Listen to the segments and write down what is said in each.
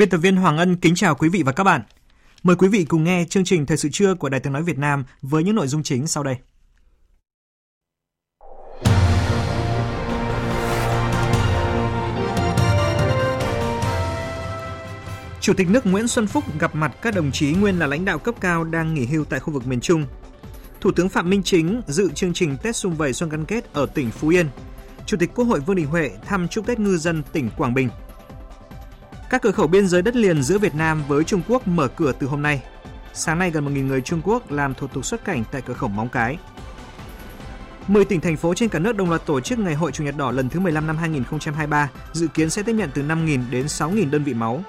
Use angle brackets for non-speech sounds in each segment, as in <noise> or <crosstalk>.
Biên tập viên Hoàng Ân kính chào quý vị và các bạn. Mời quý vị cùng nghe chương trình Thời sự trưa của Đài Tiếng Nói Việt Nam với những nội dung chính sau đây. Chủ tịch nước Nguyễn Xuân Phúc gặp mặt các đồng chí nguyên là lãnh đạo cấp cao đang nghỉ hưu tại khu vực miền Trung. Thủ tướng Phạm Minh Chính dự chương trình Tết Xung Vầy Xuân Gắn Kết ở tỉnh Phú Yên. Chủ tịch Quốc hội Vương Đình Huệ thăm chúc Tết ngư dân tỉnh Quảng Bình. Các cửa khẩu biên giới đất liền giữa Việt Nam với Trung Quốc mở cửa từ hôm nay. Sáng nay gần 1.000 người Trung Quốc làm thủ tục xuất cảnh tại cửa khẩu Móng Cái. 10 tỉnh thành phố trên cả nước đồng loạt tổ chức Ngày hội Chủ nhật đỏ lần thứ 15 năm 2023, dự kiến sẽ tiếp nhận từ 5.000 đến 6.000 đơn vị máu.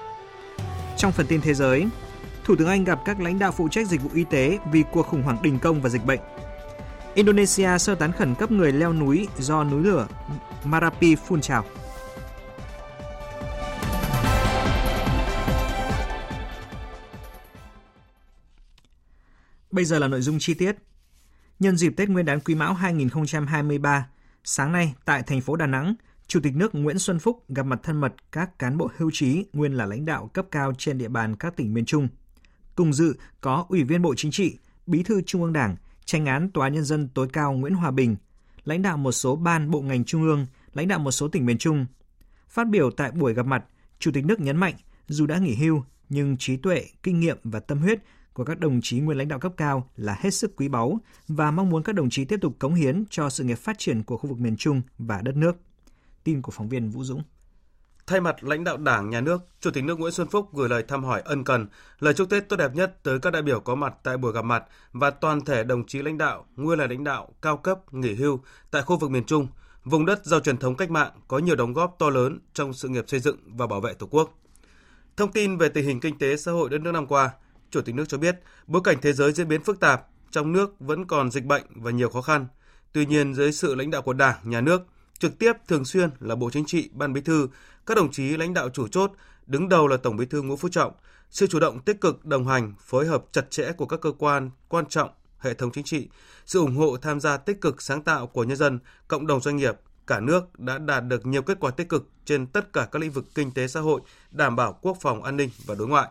Trong phần tin thế giới, Thủ tướng Anh gặp các lãnh đạo phụ trách dịch vụ y tế vì cuộc khủng hoảng đình công và dịch bệnh. Indonesia sơ tán khẩn cấp người leo núi do núi lửa Marapi phun trào. Bây giờ là nội dung chi tiết. Nhân dịp Tết Nguyên đán Quý Mão 2023, sáng nay tại thành phố Đà Nẵng, Chủ tịch nước Nguyễn Xuân Phúc gặp mặt thân mật các cán bộ hưu trí nguyên là lãnh đạo cấp cao trên địa bàn các tỉnh miền Trung. Cùng dự có Ủy viên Bộ Chính trị, Bí thư Trung ương Đảng, tranh án Tòa nhân dân tối cao Nguyễn Hòa Bình, lãnh đạo một số ban bộ ngành trung ương, lãnh đạo một số tỉnh miền Trung. Phát biểu tại buổi gặp mặt, Chủ tịch nước nhấn mạnh dù đã nghỉ hưu nhưng trí tuệ, kinh nghiệm và tâm huyết của các đồng chí nguyên lãnh đạo cấp cao là hết sức quý báu và mong muốn các đồng chí tiếp tục cống hiến cho sự nghiệp phát triển của khu vực miền Trung và đất nước. Tin của phóng viên Vũ Dũng. Thay mặt lãnh đạo Đảng, Nhà nước, Chủ tịch nước Nguyễn Xuân Phúc gửi lời thăm hỏi ân cần, lời chúc Tết tốt đẹp nhất tới các đại biểu có mặt tại buổi gặp mặt và toàn thể đồng chí lãnh đạo, nguyên là lãnh đạo cao cấp nghỉ hưu tại khu vực miền Trung, vùng đất giàu truyền thống cách mạng có nhiều đóng góp to lớn trong sự nghiệp xây dựng và bảo vệ Tổ quốc. Thông tin về tình hình kinh tế xã hội đất nước năm qua, Chủ tịch nước cho biết, bối cảnh thế giới diễn biến phức tạp, trong nước vẫn còn dịch bệnh và nhiều khó khăn. Tuy nhiên, dưới sự lãnh đạo của Đảng, Nhà nước, trực tiếp thường xuyên là Bộ Chính trị, Ban Bí thư, các đồng chí lãnh đạo chủ chốt, đứng đầu là Tổng Bí thư Nguyễn Phú Trọng, sự chủ động tích cực đồng hành, phối hợp chặt chẽ của các cơ quan quan trọng, hệ thống chính trị, sự ủng hộ tham gia tích cực sáng tạo của nhân dân, cộng đồng doanh nghiệp, cả nước đã đạt được nhiều kết quả tích cực trên tất cả các lĩnh vực kinh tế xã hội, đảm bảo quốc phòng an ninh và đối ngoại.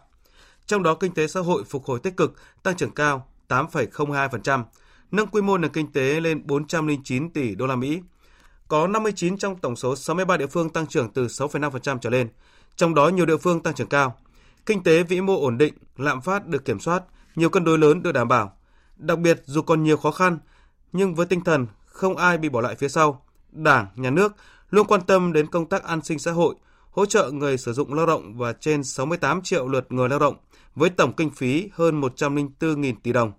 Trong đó kinh tế xã hội phục hồi tích cực, tăng trưởng cao 8,02%, nâng quy mô nền kinh tế lên 409 tỷ đô la Mỹ. Có 59 trong tổng số 63 địa phương tăng trưởng từ 6,5% trở lên, trong đó nhiều địa phương tăng trưởng cao. Kinh tế vĩ mô ổn định, lạm phát được kiểm soát, nhiều cân đối lớn được đảm bảo. Đặc biệt dù còn nhiều khó khăn, nhưng với tinh thần không ai bị bỏ lại phía sau, Đảng, Nhà nước luôn quan tâm đến công tác an sinh xã hội, hỗ trợ người sử dụng lao động và trên 68 triệu lượt người lao động với tổng kinh phí hơn 104.000 tỷ đồng.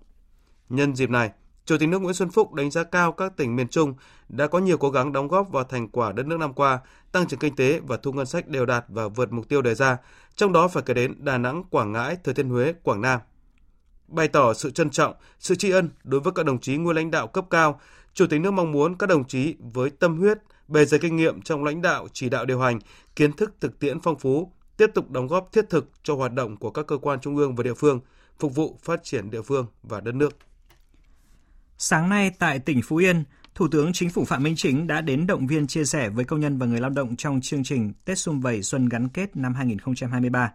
Nhân dịp này, Chủ tịch nước Nguyễn Xuân Phúc đánh giá cao các tỉnh miền Trung đã có nhiều cố gắng đóng góp vào thành quả đất nước năm qua, tăng trưởng kinh tế và thu ngân sách đều đạt và vượt mục tiêu đề ra, trong đó phải kể đến Đà Nẵng, Quảng Ngãi, Thừa Thiên Huế, Quảng Nam. Bày tỏ sự trân trọng, sự tri ân đối với các đồng chí nguyên lãnh đạo cấp cao, Chủ tịch nước mong muốn các đồng chí với tâm huyết, bề dày kinh nghiệm trong lãnh đạo, chỉ đạo điều hành, kiến thức thực tiễn phong phú, tiếp tục đóng góp thiết thực cho hoạt động của các cơ quan trung ương và địa phương, phục vụ phát triển địa phương và đất nước. Sáng nay tại tỉnh Phú Yên, Thủ tướng Chính phủ Phạm Minh Chính đã đến động viên chia sẻ với công nhân và người lao động trong chương trình Tết Xuân Vầy Xuân gắn kết năm 2023.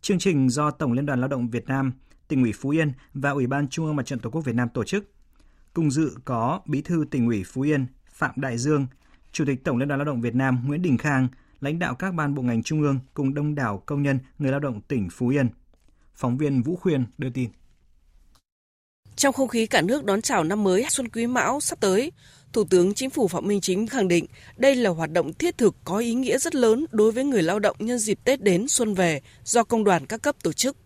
Chương trình do Tổng Liên đoàn Lao động Việt Nam, tỉnh ủy Phú Yên và Ủy ban Trung ương Mặt trận Tổ quốc Việt Nam tổ chức. Cùng dự có Bí thư tỉnh ủy Phú Yên Phạm Đại Dương, Chủ tịch Tổng Liên đoàn Lao động Việt Nam Nguyễn Đình Khang, lãnh đạo các ban bộ ngành trung ương cùng đông đảo công nhân, người lao động tỉnh Phú Yên. Phóng viên Vũ Khuyên đưa tin. Trong không khí cả nước đón chào năm mới Xuân Quý Mão sắp tới, Thủ tướng Chính phủ Phạm Minh Chính khẳng định đây là hoạt động thiết thực có ý nghĩa rất lớn đối với người lao động nhân dịp Tết đến xuân về do công đoàn các cấp tổ chức.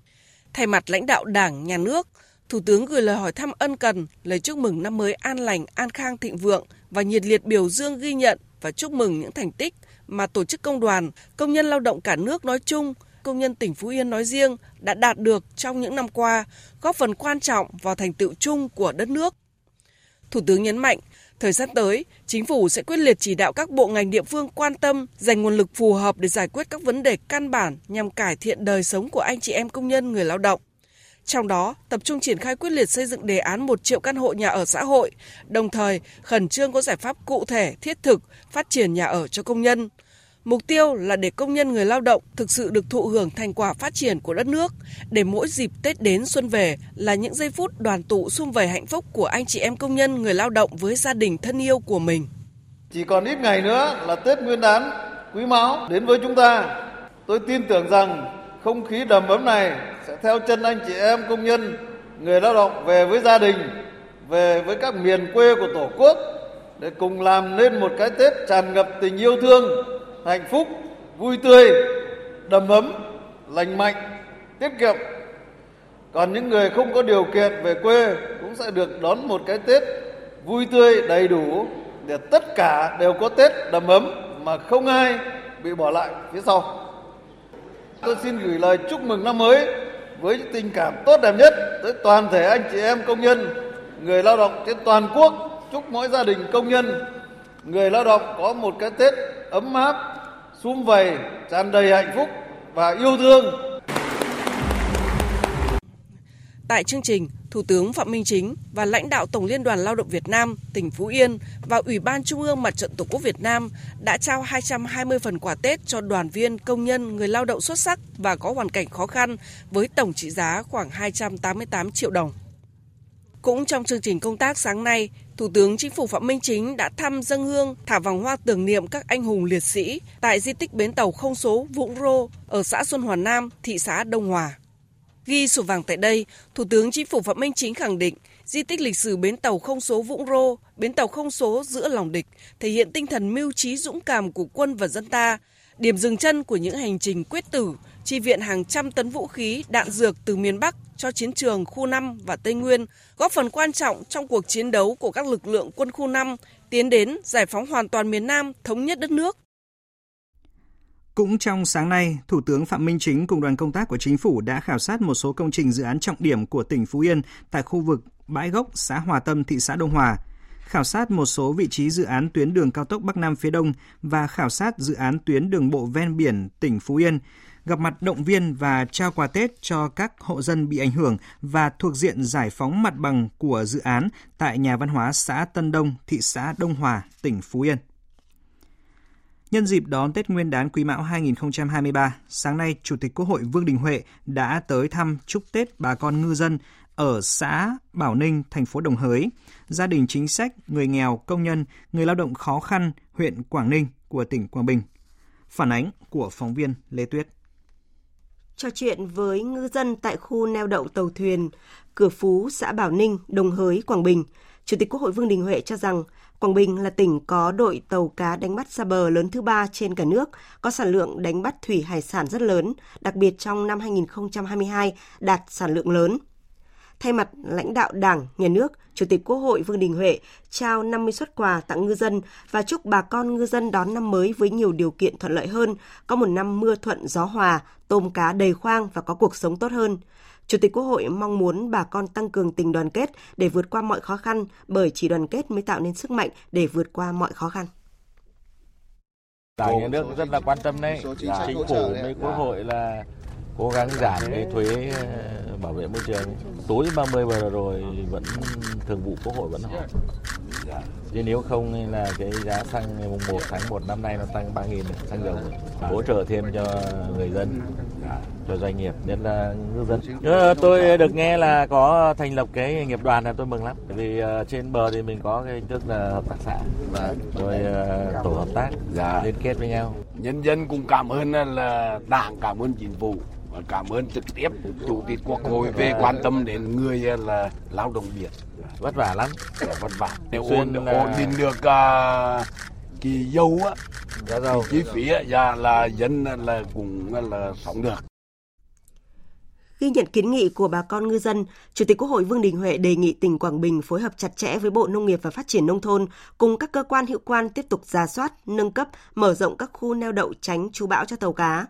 Thay mặt lãnh đạo Đảng, Nhà nước, Thủ tướng gửi lời hỏi thăm ân cần, lời chúc mừng năm mới an lành, an khang thịnh vượng và nhiệt liệt biểu dương ghi nhận và chúc mừng những thành tích mà tổ chức công đoàn, công nhân lao động cả nước nói chung, công nhân tỉnh Phú Yên nói riêng đã đạt được trong những năm qua, góp phần quan trọng vào thành tựu chung của đất nước. Thủ tướng nhấn mạnh, thời gian tới, chính phủ sẽ quyết liệt chỉ đạo các bộ ngành địa phương quan tâm, dành nguồn lực phù hợp để giải quyết các vấn đề căn bản nhằm cải thiện đời sống của anh chị em công nhân người lao động. Trong đó, tập trung triển khai quyết liệt xây dựng đề án 1 triệu căn hộ nhà ở xã hội, đồng thời khẩn trương có giải pháp cụ thể, thiết thực, phát triển nhà ở cho công nhân. Mục tiêu là để công nhân người lao động thực sự được thụ hưởng thành quả phát triển của đất nước, để mỗi dịp Tết đến xuân về là những giây phút đoàn tụ sum vầy hạnh phúc của anh chị em công nhân người lao động với gia đình thân yêu của mình. Chỉ còn ít ngày nữa là Tết Nguyên đán Quý Mão đến với chúng ta. Tôi tin tưởng rằng không khí đầm ấm này sẽ theo chân anh chị em công nhân, người lao động về với gia đình, về với các miền quê của Tổ quốc để cùng làm nên một cái Tết tràn ngập tình yêu thương, hạnh phúc, vui tươi, đầm ấm, lành mạnh, tiết kiệm. Còn những người không có điều kiện về quê cũng sẽ được đón một cái Tết vui tươi đầy đủ để tất cả đều có Tết đầm ấm mà không ai bị bỏ lại phía sau. Tôi xin gửi lời chúc mừng năm mới với tình cảm tốt đẹp nhất tới toàn thể anh chị em công nhân, người lao động trên toàn quốc. Chúc mỗi gia đình công nhân, người lao động có một cái Tết ấm áp, sum vầy, tràn đầy hạnh phúc và yêu thương. Tại chương trình, Thủ tướng Phạm Minh Chính và lãnh đạo Tổng Liên đoàn Lao động Việt Nam, tỉnh Phú Yên và Ủy ban Trung ương Mặt trận Tổ quốc Việt Nam đã trao 220 phần quà Tết cho đoàn viên, công nhân, người lao động xuất sắc và có hoàn cảnh khó khăn với tổng trị giá khoảng 288 triệu đồng. Cũng trong chương trình công tác sáng nay, Thủ tướng Chính phủ Phạm Minh Chính đã thăm dân hương, thả vòng hoa tưởng niệm các anh hùng liệt sĩ tại di tích bến tàu không số Vũng Rô ở xã Xuân Hòa Nam, thị xã Đông Hòa. Ghi sổ vàng tại đây, Thủ tướng Chính phủ Phạm Minh Chính khẳng định di tích lịch sử bến tàu không số Vũng Rô, bến tàu không số giữa lòng địch, thể hiện tinh thần mưu trí dũng cảm của quân và dân ta, điểm dừng chân của những hành trình quyết tử, chi viện hàng trăm tấn vũ khí, đạn dược từ miền Bắc cho chiến trường khu 5 và Tây Nguyên, góp phần quan trọng trong cuộc chiến đấu của các lực lượng quân khu 5 tiến đến giải phóng hoàn toàn miền Nam, thống nhất đất nước. Cũng trong sáng nay, Thủ tướng Phạm Minh Chính cùng đoàn công tác của chính phủ đã khảo sát một số công trình dự án trọng điểm của tỉnh Phú Yên tại khu vực Bãi Gốc, xã Hòa Tâm, thị xã Đông Hòa, khảo sát một số vị trí dự án tuyến đường cao tốc Bắc Nam phía Đông và khảo sát dự án tuyến đường bộ ven biển tỉnh Phú Yên, gặp mặt động viên và trao quà Tết cho các hộ dân bị ảnh hưởng và thuộc diện giải phóng mặt bằng của dự án tại nhà văn hóa xã Tân Đông, thị xã Đông Hòa, tỉnh Phú Yên. Nhân dịp đón Tết Nguyên đán Quý Mão 2023, sáng nay Chủ tịch Quốc hội Vương Đình Huệ đã tới thăm chúc Tết bà con ngư dân ở xã Bảo Ninh, thành phố Đồng Hới, gia đình chính sách, người nghèo, công nhân, người lao động khó khăn huyện Quảng Ninh của tỉnh Quảng Bình. Phản ánh của phóng viên Lê Tuyết. Trò chuyện với ngư dân tại khu neo đậu tàu thuyền Cửa Phú, xã Bảo Ninh, Đồng Hới, Quảng Bình, Chủ tịch Quốc hội Vương Đình Huệ cho rằng Quảng Bình là tỉnh có đội tàu cá đánh bắt xa bờ lớn thứ ba trên cả nước, có sản lượng đánh bắt thủy hải sản rất lớn, đặc biệt trong năm 2022 đạt sản lượng lớn. Thay mặt lãnh đạo Đảng, Nhà nước, Chủ tịch Quốc hội Vương Đình Huệ trao 50 xuất quà tặng ngư dân và chúc bà con ngư dân đón năm mới với nhiều điều kiện thuận lợi hơn, có một năm mưa thuận gió hòa, tôm cá đầy khoang và có cuộc sống tốt hơn. Chủ tịch Quốc hội mong muốn bà con tăng cường tình đoàn kết để vượt qua mọi khó khăn, bởi chỉ đoàn kết mới tạo nên sức mạnh để vượt qua mọi khó khăn. Đảng nhà nước rất là quan tâm đấy, chính phủ với Quốc hội là cố gắng giảm cái thuế ờ, bảo vệ môi trường. Tối 30 vừa rồi vẫn thường vụ quốc hội vẫn hỏi chứ nếu không là cái giá xăng ngày mùng 1 tháng 1 năm nay nó tăng 3 nghìn xăng dầu hỗ trợ thêm cho người dân cho doanh nghiệp nhất là ngư dân. Ờ, tôi được nghe là có thành lập cái nghiệp đoàn là tôi mừng lắm. Vì uh, trên bờ thì mình có cái hình thức là hợp tác xã. Rồi uh, tổ hợp tác dạ. liên kết với nhau. Nhân dân cũng cảm ơn là đảng cảm ơn chính phủ và cảm ơn trực tiếp chủ tịch quốc hội về quan tâm đến người là lao động biển vất vả lắm. Vất vả. Nếu ổn, ổn định được uh, cái dầu á giá dầu chi phí dạ là dân là cũng là sống được. Ghi nhận kiến nghị của bà con ngư dân, Chủ tịch Quốc hội Vương Đình Huệ đề nghị tỉnh Quảng Bình phối hợp chặt chẽ với Bộ Nông nghiệp và Phát triển Nông thôn cùng các cơ quan hữu quan tiếp tục ra soát, nâng cấp, mở rộng các khu neo đậu tránh chú bão cho tàu cá.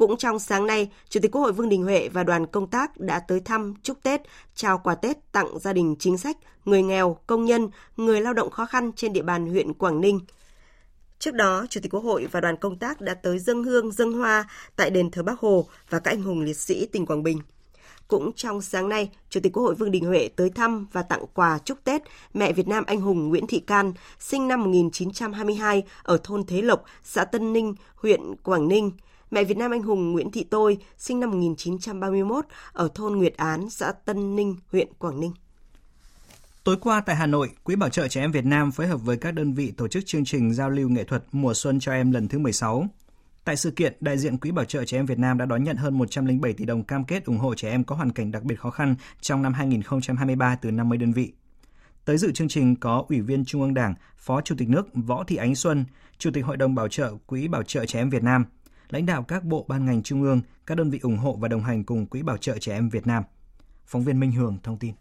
Cũng trong sáng nay, Chủ tịch Quốc hội Vương Đình Huệ và đoàn công tác đã tới thăm, chúc Tết, trao quà Tết tặng gia đình chính sách, người nghèo, công nhân, người lao động khó khăn trên địa bàn huyện Quảng Ninh. Trước đó, Chủ tịch Quốc hội và đoàn công tác đã tới dân hương, dân hoa tại đền thờ Bắc Hồ và các anh hùng liệt sĩ tỉnh Quảng Bình. Cũng trong sáng nay, Chủ tịch Quốc hội Vương Đình Huệ tới thăm và tặng quà chúc Tết mẹ Việt Nam anh hùng Nguyễn Thị Can, sinh năm 1922 ở thôn Thế Lộc, xã Tân Ninh, huyện Quảng Ninh. Mẹ Việt Nam anh hùng Nguyễn Thị Tôi, sinh năm 1931 ở thôn Nguyệt Án, xã Tân Ninh, huyện Quảng Ninh. Tối qua tại Hà Nội, Quỹ Bảo trợ Trẻ Em Việt Nam phối hợp với các đơn vị tổ chức chương trình giao lưu nghệ thuật Mùa Xuân cho Em lần thứ 16. Tại sự kiện, đại diện Quỹ Bảo trợ Trẻ Em Việt Nam đã đón nhận hơn 107 tỷ đồng cam kết ủng hộ trẻ em có hoàn cảnh đặc biệt khó khăn trong năm 2023 từ 50 đơn vị. Tới dự chương trình có Ủy viên Trung ương Đảng, Phó Chủ tịch nước Võ Thị Ánh Xuân, Chủ tịch Hội đồng Bảo trợ Quỹ Bảo trợ Trẻ Em Việt Nam, lãnh đạo các bộ ban ngành trung ương, các đơn vị ủng hộ và đồng hành cùng Quỹ Bảo trợ Trẻ Em Việt Nam. Phóng viên Minh Hường thông tin.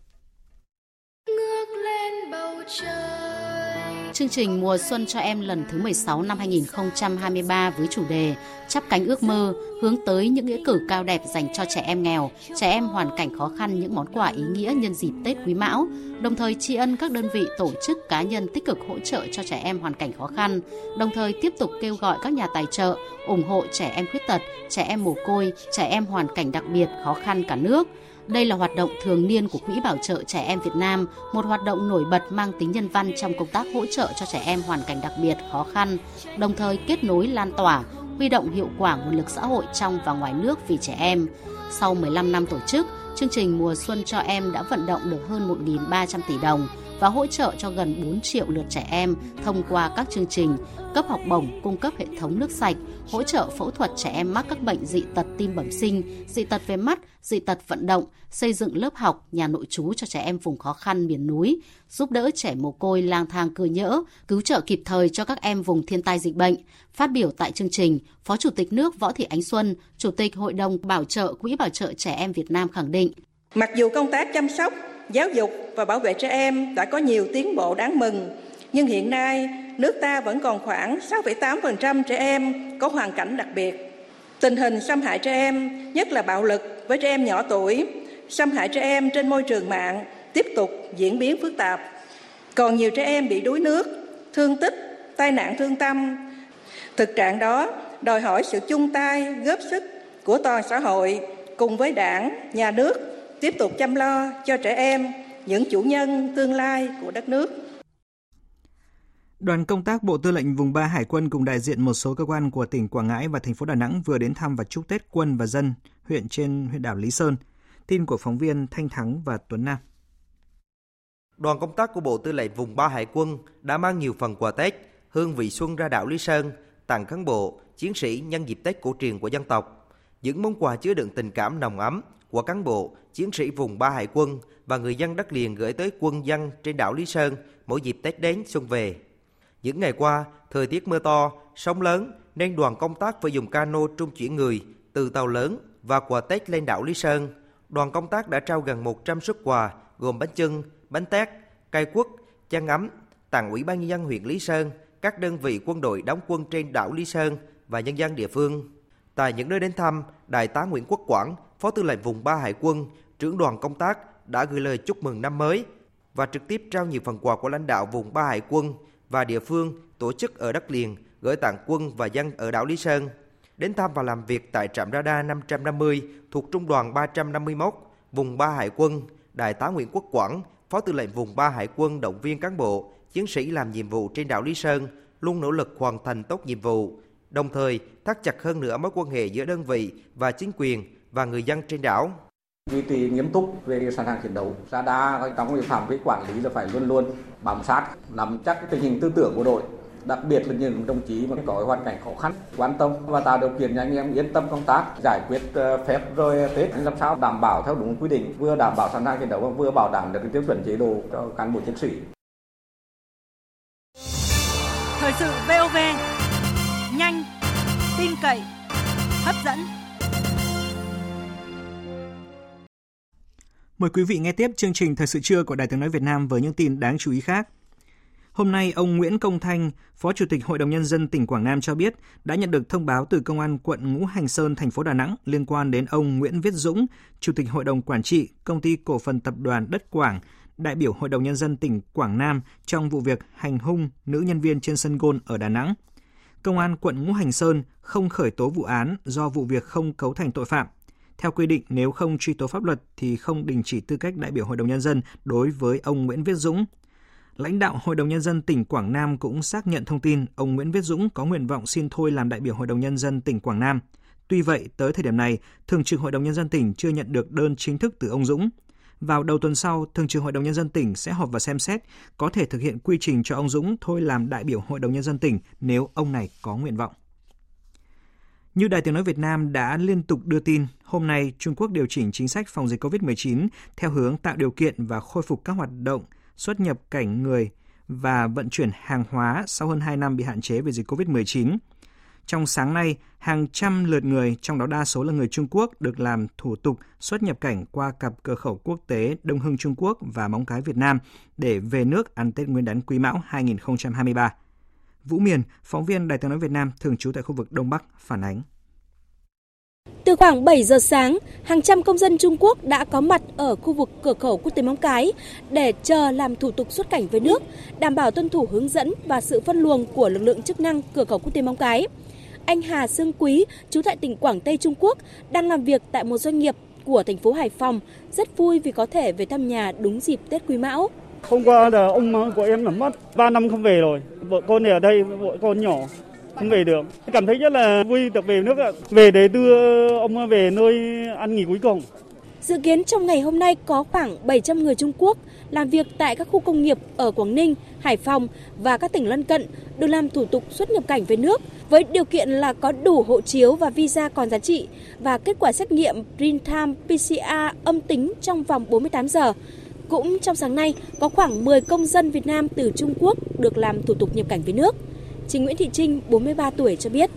Chương trình Mùa Xuân cho em lần thứ 16 năm 2023 với chủ đề Chắp cánh ước mơ hướng tới những nghĩa cử cao đẹp dành cho trẻ em nghèo, trẻ em hoàn cảnh khó khăn những món quà ý nghĩa nhân dịp Tết Quý Mão, đồng thời tri ân các đơn vị tổ chức cá nhân tích cực hỗ trợ cho trẻ em hoàn cảnh khó khăn, đồng thời tiếp tục kêu gọi các nhà tài trợ ủng hộ trẻ em khuyết tật, trẻ em mồ côi, trẻ em hoàn cảnh đặc biệt khó khăn cả nước đây là hoạt động thường niên của Quỹ Bảo trợ Trẻ Em Việt Nam, một hoạt động nổi bật mang tính nhân văn trong công tác hỗ trợ cho trẻ em hoàn cảnh đặc biệt khó khăn, đồng thời kết nối lan tỏa, huy động hiệu quả nguồn lực xã hội trong và ngoài nước vì trẻ em. Sau 15 năm tổ chức, chương trình Mùa Xuân cho em đã vận động được hơn 1.300 tỷ đồng và hỗ trợ cho gần 4 triệu lượt trẻ em thông qua các chương trình cấp học bổng, cung cấp hệ thống nước sạch, hỗ trợ phẫu thuật trẻ em mắc các bệnh dị tật tim bẩm sinh, dị tật về mắt, dị tật vận động, xây dựng lớp học, nhà nội trú cho trẻ em vùng khó khăn miền núi, giúp đỡ trẻ mồ côi lang thang cơ nhỡ, cứu trợ kịp thời cho các em vùng thiên tai dịch bệnh. Phát biểu tại chương trình, Phó Chủ tịch nước Võ Thị Ánh Xuân, Chủ tịch Hội đồng Bảo trợ Quỹ Bảo trợ Trẻ Em Việt Nam khẳng định. Mặc dù công tác chăm sóc, giáo dục và bảo vệ trẻ em đã có nhiều tiến bộ đáng mừng, nhưng hiện nay nước ta vẫn còn khoảng 6,8% trẻ em có hoàn cảnh đặc biệt. Tình hình xâm hại trẻ em, nhất là bạo lực với trẻ em nhỏ tuổi, xâm hại trẻ em trên môi trường mạng tiếp tục diễn biến phức tạp. Còn nhiều trẻ em bị đuối nước, thương tích, tai nạn thương tâm. Thực trạng đó đòi hỏi sự chung tay, góp sức của toàn xã hội cùng với đảng, nhà nước tiếp tục chăm lo cho trẻ em, những chủ nhân tương lai của đất nước. Đoàn công tác Bộ Tư lệnh Vùng 3 Hải quân cùng đại diện một số cơ quan của tỉnh Quảng Ngãi và thành phố Đà Nẵng vừa đến thăm và chúc Tết quân và dân huyện trên huyện đảo Lý Sơn. Tin của phóng viên Thanh Thắng và Tuấn Nam. Đoàn công tác của Bộ Tư lệnh Vùng 3 Hải quân đã mang nhiều phần quà Tết, hương vị xuân ra đảo Lý Sơn, tặng cán bộ, chiến sĩ nhân dịp Tết cổ truyền của dân tộc. Những món quà chứa đựng tình cảm nồng ấm của cán bộ, chiến sĩ vùng ba Hải quân và người dân đất liền gửi tới quân dân trên đảo Lý Sơn mỗi dịp Tết đến xuân về. Những ngày qua, thời tiết mưa to, sóng lớn nên đoàn công tác phải dùng cano trung chuyển người từ tàu lớn và quà Tết lên đảo Lý Sơn. Đoàn công tác đã trao gần 100 xuất quà gồm bánh chưng, bánh tét, cây quất, chăn ấm tặng Ủy ban nhân dân huyện Lý Sơn, các đơn vị quân đội đóng quân trên đảo Lý Sơn và nhân dân địa phương. Tại những nơi đến thăm, Đại tá Nguyễn Quốc Quảng, Phó Tư lệnh vùng 3 Hải quân, trưởng đoàn công tác đã gửi lời chúc mừng năm mới và trực tiếp trao nhiều phần quà của lãnh đạo vùng 3 Hải quân và địa phương tổ chức ở đất liền gửi tặng quân và dân ở đảo Lý Sơn. Đến thăm và làm việc tại trạm radar 550 thuộc Trung đoàn 351, vùng 3 Hải quân, Đại tá Nguyễn Quốc Quảng, Phó Tư lệnh vùng 3 Hải quân động viên cán bộ, chiến sĩ làm nhiệm vụ trên đảo Lý Sơn luôn nỗ lực hoàn thành tốt nhiệm vụ, đồng thời thắt chặt hơn nữa mối quan hệ giữa đơn vị và chính quyền và người dân trên đảo. Duy trì nghiêm túc về sẵn sàng chiến đấu, ra đa trong cái phạm vi quản lý là phải luôn luôn bám sát, nắm chắc tình hình tư tưởng của đội, đặc biệt là những đồng chí mà có hoàn cảnh khó khăn quan tâm và tạo điều kiện cho anh em yên tâm công tác giải quyết ờ, phép rồi tết làm sao đảm bảo theo đúng quy định vừa đảm bảo sẵn sàng chiến đấu và vừa bảo đảm được cái tiêu chuẩn chế độ cho cán bộ chiến sĩ. Thời sự VOV nhanh tin cậy hấp dẫn Mời quý vị nghe tiếp chương trình Thời sự trưa của Đài Tiếng Nói Việt Nam với những tin đáng chú ý khác. Hôm nay, ông Nguyễn Công Thanh, Phó Chủ tịch Hội đồng Nhân dân tỉnh Quảng Nam cho biết đã nhận được thông báo từ Công an quận Ngũ Hành Sơn, thành phố Đà Nẵng liên quan đến ông Nguyễn Viết Dũng, Chủ tịch Hội đồng Quản trị Công ty Cổ phần Tập đoàn Đất Quảng, đại biểu Hội đồng Nhân dân tỉnh Quảng Nam trong vụ việc hành hung nữ nhân viên trên sân gôn ở Đà Nẵng. Công an quận Ngũ Hành Sơn không khởi tố vụ án do vụ việc không cấu thành tội phạm. Theo quy định, nếu không truy tố pháp luật thì không đình chỉ tư cách đại biểu Hội đồng Nhân dân đối với ông Nguyễn Viết Dũng. Lãnh đạo Hội đồng Nhân dân tỉnh Quảng Nam cũng xác nhận thông tin ông Nguyễn Viết Dũng có nguyện vọng xin thôi làm đại biểu Hội đồng Nhân dân tỉnh Quảng Nam. Tuy vậy, tới thời điểm này, Thường trực Hội đồng Nhân dân tỉnh chưa nhận được đơn chính thức từ ông Dũng. Vào đầu tuần sau, Thường trực Hội đồng Nhân dân tỉnh sẽ họp và xem xét có thể thực hiện quy trình cho ông Dũng thôi làm đại biểu Hội đồng Nhân dân tỉnh nếu ông này có nguyện vọng. Như Đài Tiếng Nói Việt Nam đã liên tục đưa tin, hôm nay Trung Quốc điều chỉnh chính sách phòng dịch COVID-19 theo hướng tạo điều kiện và khôi phục các hoạt động xuất nhập cảnh người và vận chuyển hàng hóa sau hơn 2 năm bị hạn chế về dịch COVID-19. Trong sáng nay, hàng trăm lượt người, trong đó đa số là người Trung Quốc, được làm thủ tục xuất nhập cảnh qua cặp cửa khẩu quốc tế Đông Hưng Trung Quốc và Móng Cái Việt Nam để về nước ăn Tết Nguyên đán Quý Mão 2023. Vũ Miền, phóng viên Đài tiếng nói Việt Nam thường trú tại khu vực Đông Bắc phản ánh. Từ khoảng 7 giờ sáng, hàng trăm công dân Trung Quốc đã có mặt ở khu vực cửa khẩu quốc tế Móng Cái để chờ làm thủ tục xuất cảnh về nước, đảm bảo tuân thủ hướng dẫn và sự phân luồng của lực lượng chức năng cửa khẩu quốc tế Móng Cái. Anh Hà Sương Quý, trú tại tỉnh Quảng Tây Trung Quốc, đang làm việc tại một doanh nghiệp của thành phố Hải Phòng, rất vui vì có thể về thăm nhà đúng dịp Tết Quý Mão. Hôm qua là ông ờ, của em là mất 3 năm không về rồi. Vợ con ở đây, vợ con nhỏ không về được. Cảm thấy rất là vui được về nước ạ. Về để đưa ông ờ, về nơi ăn nghỉ cuối cùng. Dự kiến trong ngày hôm nay có khoảng 700 người Trung Quốc làm việc tại các khu công nghiệp ở Quảng Ninh, Hải Phòng và các tỉnh lân cận được làm thủ tục xuất nhập cảnh về nước với điều kiện là có đủ hộ chiếu và visa còn giá trị và kết quả xét nghiệm real-time PCR âm tính trong vòng 48 giờ. Cũng trong sáng nay, có khoảng 10 công dân Việt Nam từ Trung Quốc được làm thủ tục nhập cảnh về nước. Chị Nguyễn Thị Trinh, 43 tuổi cho biết.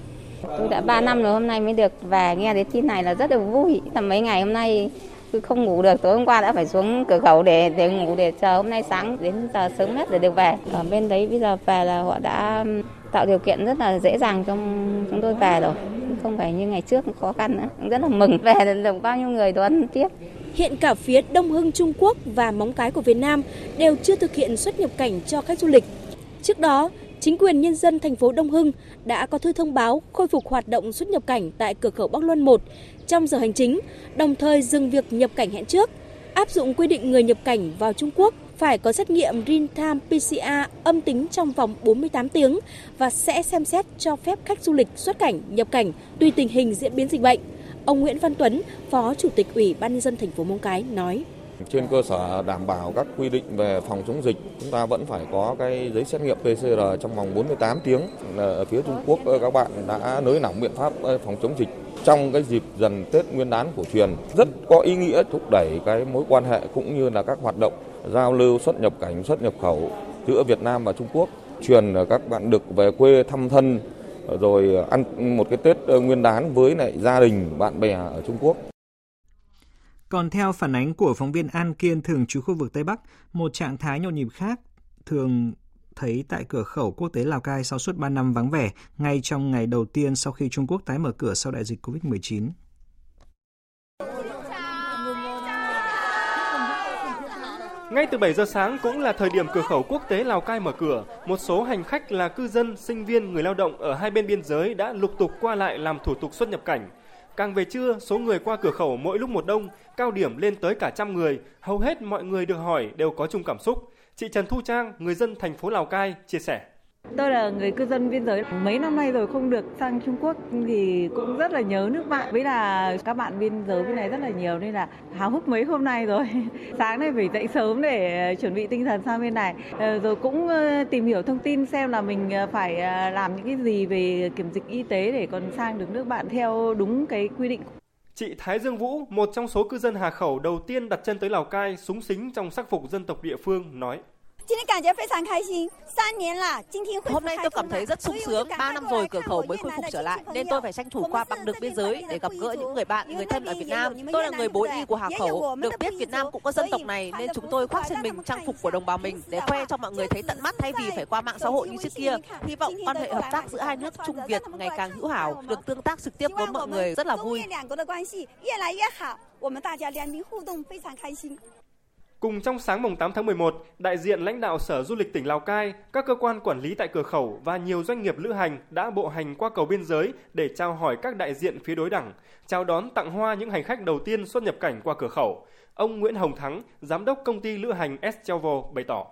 Tôi đã 3 năm rồi hôm nay mới được về nghe đến tin này là rất là vui. Tầm mấy ngày hôm nay tôi không ngủ được, tối hôm qua đã phải xuống cửa khẩu để để ngủ để chờ hôm nay sáng đến giờ sớm nhất để được về. Ở bên đấy bây giờ về là họ đã tạo điều kiện rất là dễ dàng cho chúng tôi về rồi. Không phải như ngày trước khó khăn nữa. Rất là mừng <laughs> về được bao nhiêu người đón tiếp. Hiện cả phía Đông Hưng Trung Quốc và Móng Cái của Việt Nam đều chưa thực hiện xuất nhập cảnh cho khách du lịch. Trước đó, chính quyền nhân dân thành phố Đông Hưng đã có thư thông báo khôi phục hoạt động xuất nhập cảnh tại cửa khẩu Bắc Luân 1 trong giờ hành chính, đồng thời dừng việc nhập cảnh hẹn trước, áp dụng quy định người nhập cảnh vào Trung Quốc phải có xét nghiệm real-time PCR âm tính trong vòng 48 tiếng và sẽ xem xét cho phép khách du lịch xuất cảnh, nhập cảnh tùy tình hình diễn biến dịch bệnh. Ông Nguyễn Văn Tuấn, Phó Chủ tịch Ủy ban nhân dân thành phố Móng Cái nói: trên cơ sở đảm bảo các quy định về phòng chống dịch, chúng ta vẫn phải có cái giấy xét nghiệm PCR trong vòng 48 tiếng. Ở phía Trung Quốc các bạn đã nới lỏng biện pháp ờ, phòng chống dịch trong cái dịp dần Tết Nguyên đán cổ truyền rất có ý nghĩa thúc đẩy cái mối quan hệ cũng như là các hoạt động giao lưu xuất nhập cảnh xuất nhập khẩu giữa Việt Nam và Trung Quốc truyền các bạn được về quê thăm thân rồi ờ, ăn một cái Tết ờ, Nguyên đán với lại gia đình bạn bè ở Trung Quốc. Còn theo phản ánh của phóng viên An Kiên thường trú khu vực Tây Bắc, một trạng thái nhộn nhịp khác thường thấy tại cửa khẩu quốc tế Lào Cai sau suốt 3 năm vắng vẻ, ngay trong ngày đầu tiên sau khi Trung Quốc tái mở cửa sau đại dịch COVID-19. Ngay từ 7 giờ sáng cũng là thời điểm cửa khẩu quốc tế Lào Cai mở cửa. Một số hành khách là cư dân, sinh viên, người lao động ở hai bên biên giới đã lục tục qua lại làm thủ tục xuất nhập cảnh. Càng về trưa, số người qua cửa khẩu mỗi lúc một đông, cao điểm lên tới cả trăm người. Hầu hết mọi người được hỏi đều có chung cảm xúc. Chị Trần Thu Trang, người dân thành phố Lào Cai, chia sẻ. Tôi là người cư dân biên giới, mấy năm nay rồi không được sang Trung Quốc thì cũng rất là nhớ nước bạn. Với là các bạn biên giới bên này rất là nhiều nên là háo hức mấy hôm nay rồi. <laughs> Sáng nay phải dậy sớm để ờ, chuẩn bị tinh thần sang bên này. Ờ, rồi cũng ờ, tìm hiểu thông tin xem là mình phải làm những cái gì về kiểm dịch y tế để còn sang được nước bạn theo đúng cái quy định. Chị Thái Dương Vũ, một trong số cư dân Hà Khẩu đầu tiên đặt chân tới Lào Cai, súng xính trong sắc phục dân tộc địa phương, nói. Hôm nay tôi cảm thấy rất sung sướng, 3 năm rồi cửa khẩu mới khôi phục trở lại, nên tôi phải tranh thủ qua bằng được biên giới để gặp gỡ những người bạn, người thân ở Việt Nam. Tôi là người bố y của Hà Khẩu, được biết Việt Nam cũng có dân tộc này nên chúng tôi khoác trên mình trang phục của đồng bào mình để khoe cho mọi người thấy tận mắt thay vì phải qua mạng xã hội như trước kia. Hy vọng quan hệ hợp tác giữa hai nước Trung Việt ngày càng hữu hảo, được tương tác trực tiếp với mọi người rất là vui. Cùng trong sáng mùng 8 tháng 11, đại diện lãnh đạo Sở Du lịch tỉnh Lào Cai, các cơ quan quản lý tại cửa khẩu và nhiều doanh nghiệp lữ hành đã bộ hành qua cầu biên giới để chào hỏi các đại diện phía đối đẳng, chào đón tặng hoa những hành khách đầu tiên xuất nhập cảnh qua cửa khẩu. Ông Nguyễn Hồng Thắng, giám đốc công ty lữ hành S Travel bày tỏ.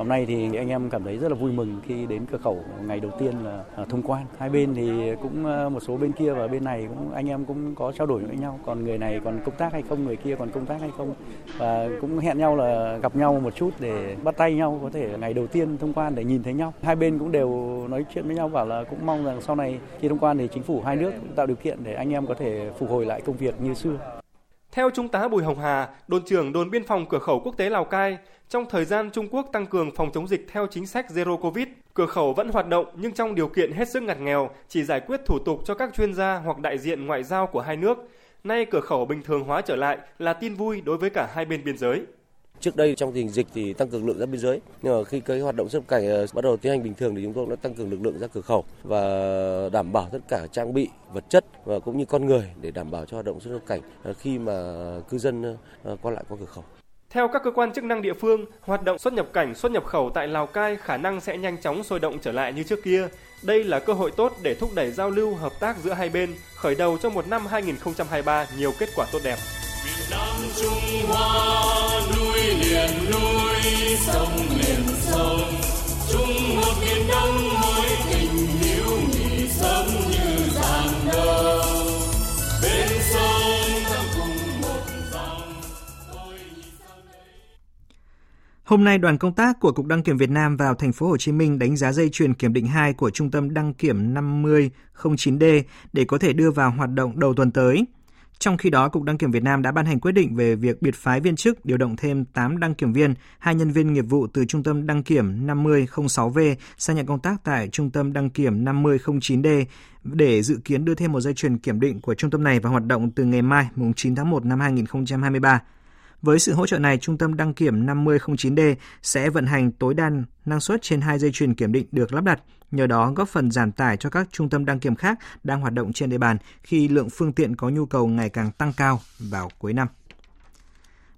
Hôm nay thì anh em cảm thấy rất là vui mừng khi đến cửa khẩu ngày đầu tiên là à, thông quan. Hai bên thì cũng à, một số bên kia và bên này cũng anh em cũng có trao đổi với nhau. Còn người này còn công tác hay không, người kia còn công tác hay không. Và cũng hẹn nhau là gặp nhau một chút để bắt tay nhau có thể ngày đầu tiên thông quan để nhìn thấy nhau. Hai bên cũng đều nói chuyện với nhau bảo là cũng mong rằng sau này khi thông quan thì chính phủ hai nước cũng tạo điều kiện để anh em có thể phục hồi lại công việc như xưa. Theo Trung tá Bùi Hồng Hà, đồn trưởng đồn biên phòng cửa khẩu quốc tế Lào Cai, trong thời gian Trung Quốc tăng cường phòng chống dịch theo chính sách Zero Covid, cửa khẩu vẫn hoạt động nhưng trong điều kiện hết sức ngặt nghèo, chỉ giải quyết thủ tục cho các chuyên gia hoặc đại diện ngoại giao của hai nước. Nay cửa khẩu bình thường hóa trở lại là tin vui đối với cả hai bên biên giới. Trước đây trong tình dịch thì tăng cường lượng ra biên giới, nhưng mà khi cái hoạt động xuất cảnh ờ, bắt đầu tiến hành bình thường thì chúng tôi đã tăng cường lực lượng ra cửa khẩu và đảm bảo tất cả trang bị, vật chất và cũng như con người để đảm bảo cho hoạt động xuất nhập cảnh ờ, khi mà cư dân ờ, qua lại qua cửa khẩu. Theo các cơ quan chức năng địa phương, hoạt động xuất nhập cảnh, xuất nhập khẩu tại Lào Cai khả năng sẽ nhanh chóng sôi động trở lại như trước kia. Đây là cơ hội tốt để thúc đẩy giao lưu hợp tác giữa hai bên, khởi đầu cho một năm 2023 nhiều kết quả tốt đẹp. Nam Trung Hoa núi liền núi sông liền sông. Chung một miền Đông tình nghị sớm như giang bên sông cùng một dòng Hôm nay, đoàn công tác của Cục Đăng kiểm Việt Nam vào thành phố Hồ Chí Minh đánh giá dây chuyền kiểm định 2 của Trung tâm đăng kiểm 5009D để có thể đưa vào hoạt động đầu tuần tới. Trong khi đó, Cục Đăng kiểm Việt Nam đã ban hành quyết định về việc biệt phái viên chức điều động thêm 8 đăng kiểm viên, hai nhân viên nghiệp vụ từ Trung tâm đăng kiểm 5006V sang nhận công tác tại Trung tâm đăng kiểm 5009D để dự kiến đưa thêm một dây chuyền kiểm định của trung tâm này vào hoạt động từ ngày mai, mùng 9 tháng 1 năm 2023. Với sự hỗ trợ này, Trung tâm đăng kiểm 5009D sẽ vận hành tối đa năng suất trên hai dây chuyền kiểm định được lắp đặt, nhờ đó góp phần giảm tải cho các trung tâm đăng kiểm khác đang hoạt động trên địa bàn khi lượng phương tiện có nhu cầu ngày càng tăng cao vào cuối năm.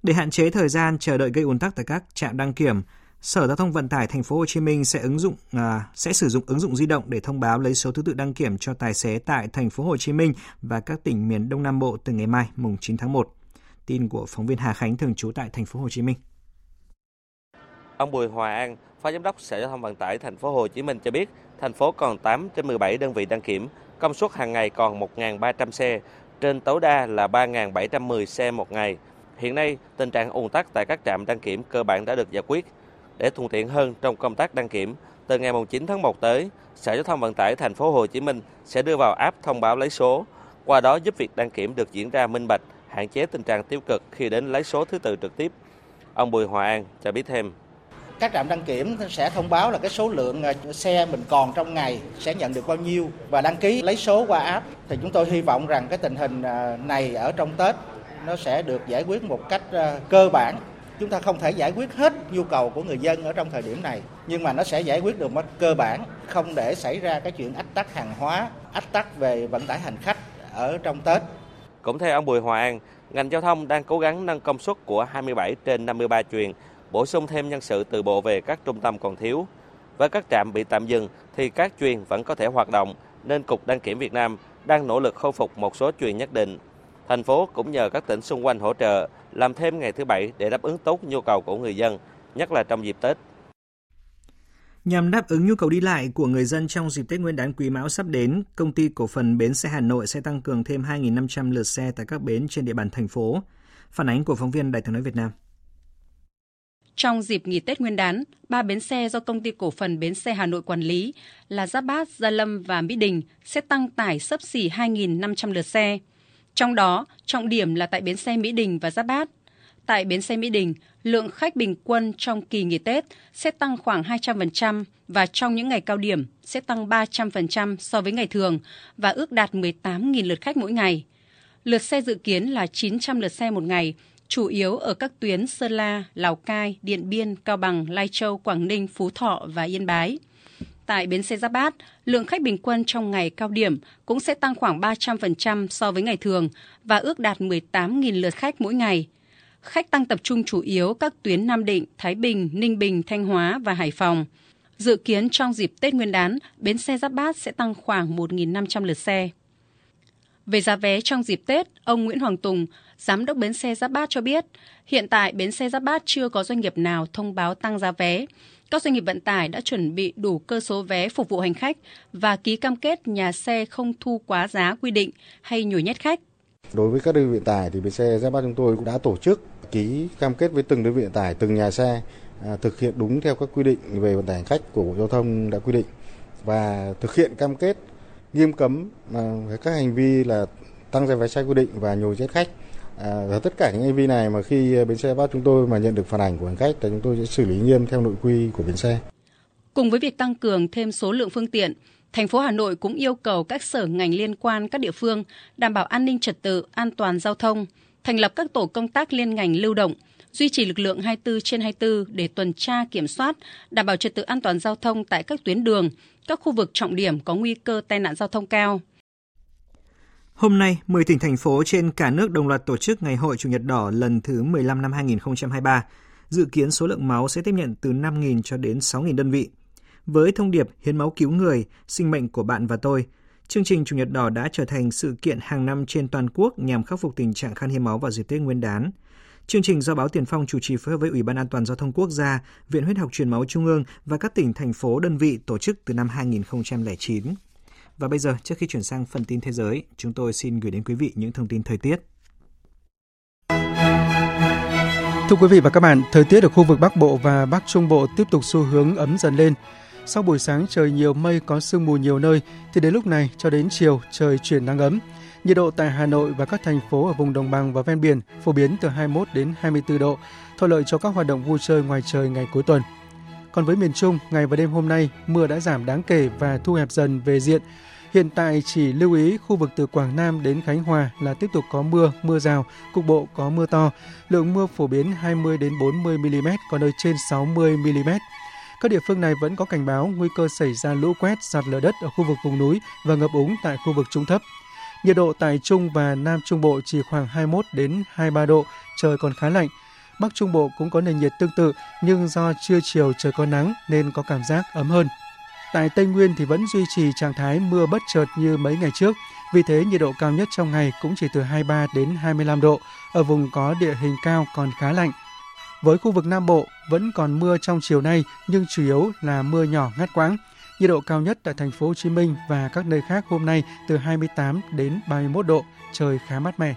Để hạn chế thời gian chờ đợi gây ùn tắc tại các trạm đăng kiểm, Sở Giao thông Vận tải Thành phố Hồ Chí Minh sẽ ứng dụng à, sẽ sử dụng ứng dụng di động để thông báo lấy số thứ tự đăng kiểm cho tài xế tại Thành phố Hồ Chí Minh và các tỉnh miền Đông Nam Bộ từ ngày mai mùng 9 tháng 1. Tin của phóng viên Hà Khánh thường trú tại thành phố Hồ Chí Minh. Ông Bùi Hòa An, Phó Giám đốc Sở Giao thông Vận tải thành phố Hồ Chí Minh cho biết, thành phố còn 8 trên 17 đơn vị đăng kiểm, công suất hàng ngày còn 1.300 xe, trên tối đa là 3.710 xe một ngày. Hiện nay, tình trạng ùn tắc tại các trạm đăng kiểm cơ bản đã được giải quyết. Để thuận tiện hơn trong công tác đăng kiểm, từ ngày 9 tháng 1 tới, Sở Giao thông Vận tải thành phố Hồ Chí Minh sẽ đưa vào app thông báo lấy số, qua đó giúp việc đăng kiểm được diễn ra minh bạch, hạn chế tình trạng tiêu cực khi đến lấy số thứ tự trực tiếp. Ông Bùi Hòa An cho biết thêm. Các trạm đăng kiểm sẽ thông báo là cái số lượng à, xe mình còn trong ngày sẽ nhận được bao nhiêu và đăng ký lấy số qua app. Thì chúng tôi hy vọng rằng cái tình hình à, này ở trong Tết nó sẽ được giải quyết một cách à, cơ bản chúng ta không thể giải quyết hết nhu cầu của người dân ở trong thời điểm này, nhưng mà nó sẽ giải quyết được một cơ bản, không để xảy ra cái chuyện ách tắc hàng hóa, ách tắc về vận tải hành khách ở trong Tết cũng theo ông Bùi Hòa An, ngành giao thông đang cố gắng nâng công suất của 27 trên 53 truyền, bổ sung thêm nhân sự từ bộ về các trung tâm còn thiếu. Với các trạm bị tạm dừng thì các truyền vẫn có thể hoạt động, nên Cục Đăng kiểm Việt Nam đang nỗ lực khôi phục một số truyền nhất định. Thành phố cũng nhờ các tỉnh xung quanh hỗ trợ làm thêm ngày thứ bảy để đáp ứng tốt nhu cầu của người dân, nhất là trong dịp Tết. Nhằm đáp ứng nhu cầu đi lại của người dân trong dịp Tết Nguyên đán Quý Mão sắp đến, công ty cổ phần bến xe Hà Nội sẽ tăng cường thêm 2.500 lượt xe tại các bến trên địa bàn thành phố. Phản ánh của phóng viên Đài tiếng nói Việt Nam. Trong dịp nghỉ Tết Nguyên đán, ba bến xe do công ty cổ phần bến xe Hà Nội quản lý là Giáp Bát, Gia Lâm và Mỹ Đình sẽ tăng tải sấp xỉ 2.500 lượt xe. Trong đó, trọng điểm là tại bến xe Mỹ Đình và Giáp Bát. Tại bến xe Mỹ Đình, lượng khách bình quân trong kỳ nghỉ Tết sẽ tăng khoảng 200% và trong những ngày cao điểm sẽ tăng 300% so với ngày thường và ước đạt 18.000 lượt khách mỗi ngày. Lượt xe dự kiến là 900 lượt xe một ngày, chủ yếu ở các tuyến Sơn La, Lào Cai, Điện Biên, Cao Bằng, Lai Châu, Quảng Ninh, Phú Thọ và Yên Bái. Tại bến xe Giáp Bát, lượng khách bình quân trong ngày cao điểm cũng sẽ tăng khoảng 300% so với ngày thường và ước đạt 18.000 lượt khách mỗi ngày. Khách tăng tập trung chủ yếu các tuyến Nam Định, Thái Bình, Ninh Bình, Thanh Hóa và Hải Phòng. Dự kiến trong dịp Tết Nguyên đán, bến xe Giáp Bát sẽ tăng khoảng 1.500 lượt xe. Về giá vé trong dịp Tết, ông Nguyễn Hoàng Tùng, Giám đốc bến xe Giáp Bát cho biết, hiện tại bến xe Giáp Bát chưa có doanh nghiệp nào thông báo tăng giá vé. Các doanh nghiệp vận tải đã chuẩn bị đủ cơ số vé phục vụ hành khách và ký cam kết nhà xe không thu quá giá quy định hay nhồi nhét khách. Đối với các đơn vị vận tải thì bến xe Giáp Bát chúng tôi cũng đã tổ chức ký cam kết với từng đơn vị vận tải, từng nhà xe à, thực hiện đúng theo các quy định về vận tải hành khách của Bộ Giao thông đã quy định và thực hiện cam kết nghiêm cấm à, các hành vi là tăng giá vé sai quy định và nhồi chết khách. À, và tất cả những hành vi này mà khi bến xe bắt chúng tôi mà nhận được phản ảnh của hành khách thì chúng tôi sẽ xử lý nghiêm theo nội quy của bến xe. Cùng với việc tăng cường thêm số lượng phương tiện, thành phố Hà Nội cũng yêu cầu các sở ngành liên quan các địa phương đảm bảo an ninh trật tự, an toàn giao thông, thành lập các tổ công tác liên ngành lưu động, duy trì lực lượng 24 trên 24 để tuần tra kiểm soát, đảm bảo trật tự an toàn giao thông tại các tuyến đường, các khu vực trọng điểm có nguy cơ tai nạn giao thông cao. Hôm nay, 10 tỉnh thành phố trên cả nước đồng loạt tổ chức Ngày hội Chủ nhật đỏ lần thứ 15 năm 2023. Dự kiến số lượng máu sẽ tiếp nhận từ 5.000 cho đến 6.000 đơn vị. Với thông điệp hiến máu cứu người, sinh mệnh của bạn và tôi, chương trình Chủ nhật đỏ đã trở thành sự kiện hàng năm trên toàn quốc nhằm khắc phục tình trạng khan hiếm máu vào dịp Tết Nguyên đán. Chương trình do báo Tiền Phong chủ trì phối hợp với Ủy ban An toàn giao thông quốc gia, Viện Huyết học truyền máu Trung ương và các tỉnh thành phố đơn vị tổ chức từ năm 2009. Và bây giờ, trước khi chuyển sang phần tin thế giới, chúng tôi xin gửi đến quý vị những thông tin thời tiết. Thưa quý vị và các bạn, thời tiết ở khu vực Bắc Bộ và Bắc Trung Bộ tiếp tục xu hướng ấm dần lên. Sau buổi sáng trời nhiều mây có sương mù nhiều nơi thì đến lúc này cho đến chiều trời chuyển nắng ấm. Nhiệt độ tại Hà Nội và các thành phố ở vùng đồng bằng và ven biển phổ biến từ 21 đến 24 độ, thuận lợi cho các hoạt động vui chơi ngoài trời ngày cuối tuần. Còn với miền Trung, ngày và đêm hôm nay, mưa đã giảm đáng kể và thu hẹp dần về diện. Hiện tại chỉ lưu ý khu vực từ Quảng Nam đến Khánh Hòa là tiếp tục có mưa, mưa rào, cục bộ có mưa to. Lượng mưa phổ biến 20 đến 40 mm, có nơi trên 60 mm. Các địa phương này vẫn có cảnh báo nguy cơ xảy ra lũ quét, sạt lở đất ở khu vực vùng núi và ngập úng tại khu vực trung thấp. Nhiệt độ tại Trung và Nam Trung Bộ chỉ khoảng 21 đến 23 độ, trời còn khá lạnh. Bắc Trung Bộ cũng có nền nhiệt tương tự nhưng do trưa chiều trời có nắng nên có cảm giác ấm hơn. Tại Tây Nguyên thì vẫn duy trì trạng thái mưa bất chợt như mấy ngày trước, vì thế nhiệt độ cao nhất trong ngày cũng chỉ từ 23 đến 25 độ, ở vùng có địa hình cao còn khá lạnh. Với khu vực Nam Bộ vẫn còn mưa trong chiều nay nhưng chủ yếu là mưa nhỏ ngắt quãng. Nhiệt độ cao nhất tại thành phố Hồ Chí Minh và các nơi khác hôm nay từ 28 đến 31 độ, trời khá mát mẻ.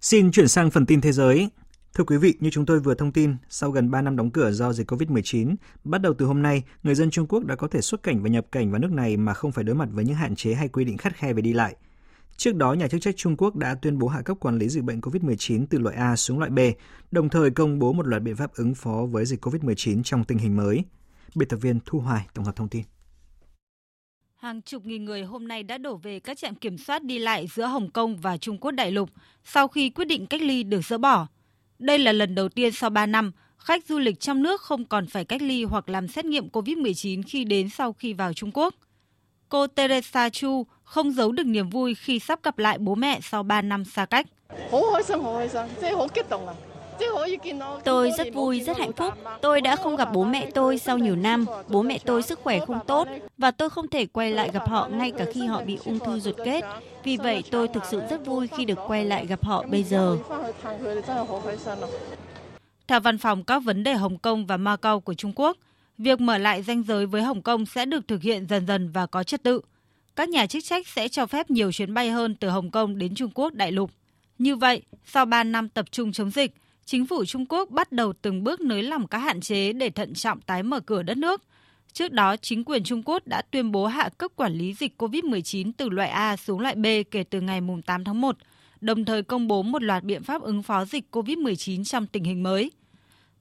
Xin chuyển sang phần tin thế giới. Thưa quý vị, như chúng tôi vừa thông tin, sau gần 3 năm đóng cửa do dịch COVID-19, bắt đầu từ hôm nay, người dân Trung Quốc đã có thể xuất cảnh và nhập cảnh vào nước này mà không phải đối mặt với những hạn chế hay quy định khắt khe về đi lại. Trước đó, nhà chức trách Trung Quốc đã tuyên bố hạ cấp quản lý dịch bệnh COVID-19 từ loại A xuống loại B, đồng thời công bố một loạt biện pháp ứng phó với dịch COVID-19 trong tình hình mới. Biên tập viên Thu Hoài tổng hợp thông tin. Hàng chục nghìn người hôm nay đã đổ về các trạm kiểm soát đi lại giữa Hồng Kông và Trung Quốc đại lục sau khi quyết định cách ly được dỡ bỏ. Đây là lần đầu tiên sau 3 năm, khách du lịch trong nước không còn phải cách ly hoặc làm xét nghiệm COVID-19 khi đến sau khi vào Trung Quốc. Cô Teresa Chu không giấu được niềm vui khi sắp gặp lại bố mẹ sau 3 năm xa cách. Tôi rất vui, rất hạnh phúc. Tôi đã không gặp bố mẹ tôi sau nhiều năm. Bố mẹ tôi sức khỏe không tốt và tôi không thể quay lại gặp họ ngay cả khi họ bị ung thư ruột kết. Vì vậy tôi thực sự rất vui khi được quay lại gặp họ bây giờ. Theo văn phòng các vấn đề Hồng Kông và Macau của Trung Quốc, việc mở lại danh giới với Hồng Kông sẽ được thực hiện dần dần và có trật tự. Các nhà chức trách sẽ cho phép nhiều chuyến bay hơn từ Hồng Kông đến Trung Quốc đại lục. Như vậy, sau 3 năm tập trung chống dịch, chính phủ Trung Quốc bắt đầu từng bước nới lỏng các hạn chế để thận trọng tái mở cửa đất nước. Trước đó, chính quyền Trung Quốc đã tuyên bố hạ cấp quản lý dịch COVID-19 từ loại A xuống loại B kể từ ngày 8 tháng 1, đồng thời công bố một loạt biện pháp ứng phó dịch COVID-19 trong tình hình mới.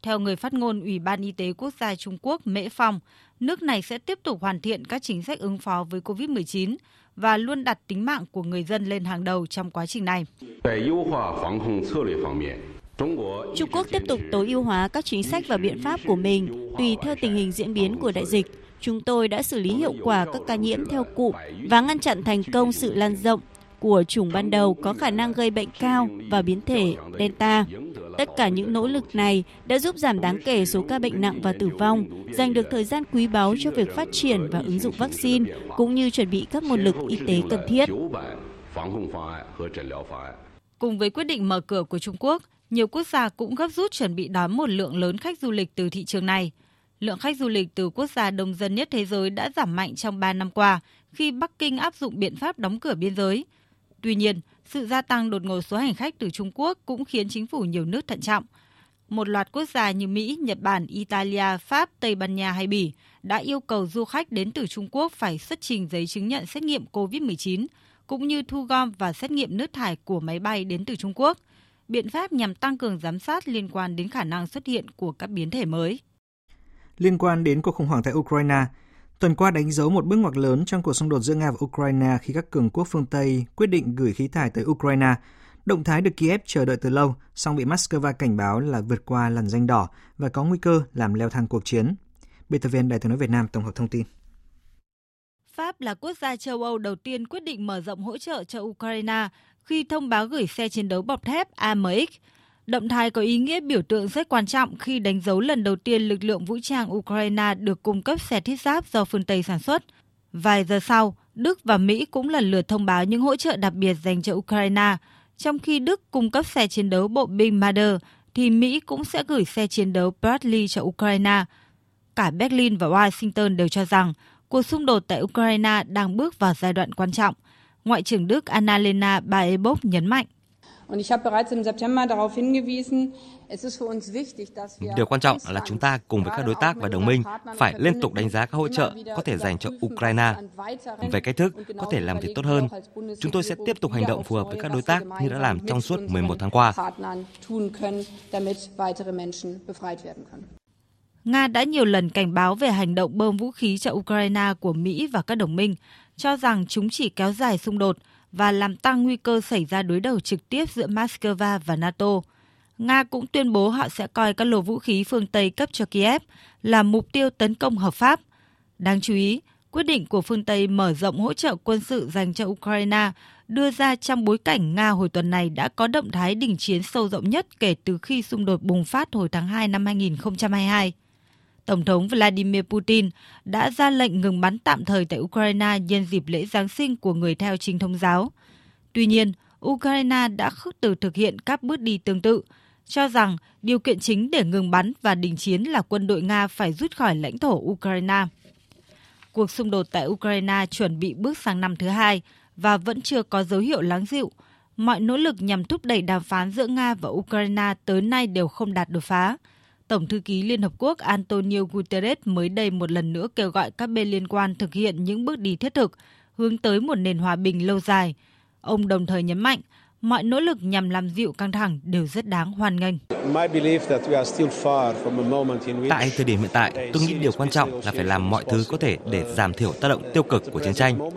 Theo người phát ngôn Ủy ban Y tế Quốc gia Trung Quốc Mễ Phong, nước này sẽ tiếp tục hoàn thiện các chính sách ứng phó với COVID-19 và luôn đặt tính mạng của người dân lên hàng đầu trong quá trình này. Trung Quốc tiếp tục tối ưu hóa các chính sách và biện pháp của mình tùy theo tình hình diễn biến của đại dịch. Chúng tôi đã xử lý hiệu quả các ca nhiễm theo cụm và ngăn chặn thành công sự lan rộng của chủng ban đầu có khả năng gây bệnh cao và biến thể Delta. Tất cả những nỗ lực này đã giúp giảm đáng kể số ca bệnh nặng và tử vong, giành được thời gian quý báu cho việc phát triển và ứng dụng vaccine, cũng như chuẩn bị các nguồn lực y tế cần thiết. Cùng với quyết định mở cửa của Trung Quốc, nhiều quốc gia cũng gấp rút chuẩn bị đón một lượng lớn khách du lịch từ thị trường này. Lượng khách du lịch từ quốc gia đông dân nhất thế giới đã giảm mạnh trong 3 năm qua khi Bắc Kinh áp dụng biện pháp đóng cửa biên giới. Tuy nhiên, sự gia tăng đột ngột số hành khách từ Trung Quốc cũng khiến chính phủ nhiều nước thận trọng. Một loạt quốc gia như Mỹ, Nhật Bản, Italia, Pháp, Tây Ban Nha hay Bỉ đã yêu cầu du khách đến từ Trung Quốc phải xuất trình giấy chứng nhận xét nghiệm COVID-19, cũng như thu gom và xét nghiệm nước thải của máy bay đến từ Trung Quốc, biện pháp nhằm tăng cường giám sát liên quan đến khả năng xuất hiện của các biến thể mới. Liên quan đến cuộc khủng hoảng tại Ukraine, Tuần qua đánh dấu một bước ngoặt lớn trong cuộc xung đột giữa Nga và Ukraine khi các cường quốc phương Tây quyết định gửi khí thải tới Ukraine. Động thái được Kiev chờ đợi từ lâu, song bị Moscow cảnh báo là vượt qua làn danh đỏ và có nguy cơ làm leo thang cuộc chiến. Biên tập viên Đài tiếng nói Việt Nam tổng hợp thông tin. Pháp là quốc gia châu Âu đầu tiên quyết định mở rộng hỗ trợ cho Ukraine khi thông báo gửi xe chiến đấu bọc thép AMX Động thái có ý nghĩa biểu tượng rất quan trọng khi đánh dấu lần đầu tiên lực lượng vũ trang Ukraine được cung cấp xe thiết giáp do phương Tây sản xuất. Vài giờ sau, Đức và Mỹ cũng lần lượt thông báo những hỗ trợ đặc biệt dành cho Ukraine. Trong khi Đức cung cấp xe chiến đấu bộ binh Marder, thì Mỹ cũng sẽ gửi xe chiến đấu Bradley cho Ukraine. Cả Berlin và Washington đều cho rằng cuộc xung đột tại Ukraine đang bước vào giai đoạn quan trọng. Ngoại trưởng Đức Annalena Baerbock nhấn mạnh. Điều quan trọng là chúng ta cùng với các đối tác và đồng minh phải liên tục đánh giá các hỗ trợ có thể dành cho Ukraine. Về cách thức, có thể làm việc tốt hơn. Chúng tôi sẽ tiếp tục hành động phù hợp với các đối tác như đã làm trong suốt 11 tháng qua. Nga đã nhiều lần cảnh báo về hành động bơm vũ khí cho Ukraine của Mỹ và các đồng minh, cho rằng chúng chỉ kéo dài xung đột – và làm tăng nguy cơ xảy ra đối đầu trực tiếp giữa Moscow và NATO. Nga cũng tuyên bố họ sẽ coi các lô vũ khí phương Tây cấp cho Kiev là mục tiêu tấn công hợp pháp. Đáng chú ý, quyết định của phương Tây mở rộng hỗ trợ quân sự dành cho Ukraine đưa ra trong bối cảnh Nga hồi tuần này đã có động thái đình chiến sâu rộng nhất kể từ khi xung đột bùng phát hồi tháng 2 năm 2022. Tổng thống Vladimir Putin đã ra lệnh ngừng bắn tạm thời tại Ukraine nhân dịp lễ Giáng sinh của người theo chính thống giáo. Tuy nhiên, Ukraine đã khước từ thực hiện các bước đi tương tự, cho rằng điều kiện chính để ngừng bắn và đình chiến là quân đội Nga phải rút khỏi lãnh thổ Ukraine. Cuộc xung đột tại Ukraine chuẩn bị bước sang năm thứ hai và vẫn chưa có dấu hiệu lắng dịu. Mọi nỗ lực nhằm thúc đẩy đàm phán giữa Nga và Ukraine tới nay đều không đạt đột phá. Tổng thư ký Liên Hợp Quốc Antonio Guterres mới đây một lần nữa kêu gọi các bên liên quan thực hiện những bước đi thiết thực, hướng tới một nền hòa bình lâu dài. Ông đồng thời nhấn mạnh, mọi nỗ lực nhằm làm dịu căng thẳng đều rất đáng hoan nghênh. Tại thời điểm hiện tại, tôi nghĩ điều quan trọng là phải làm mọi thứ có thể để giảm thiểu tác động tiêu cực của chiến tranh.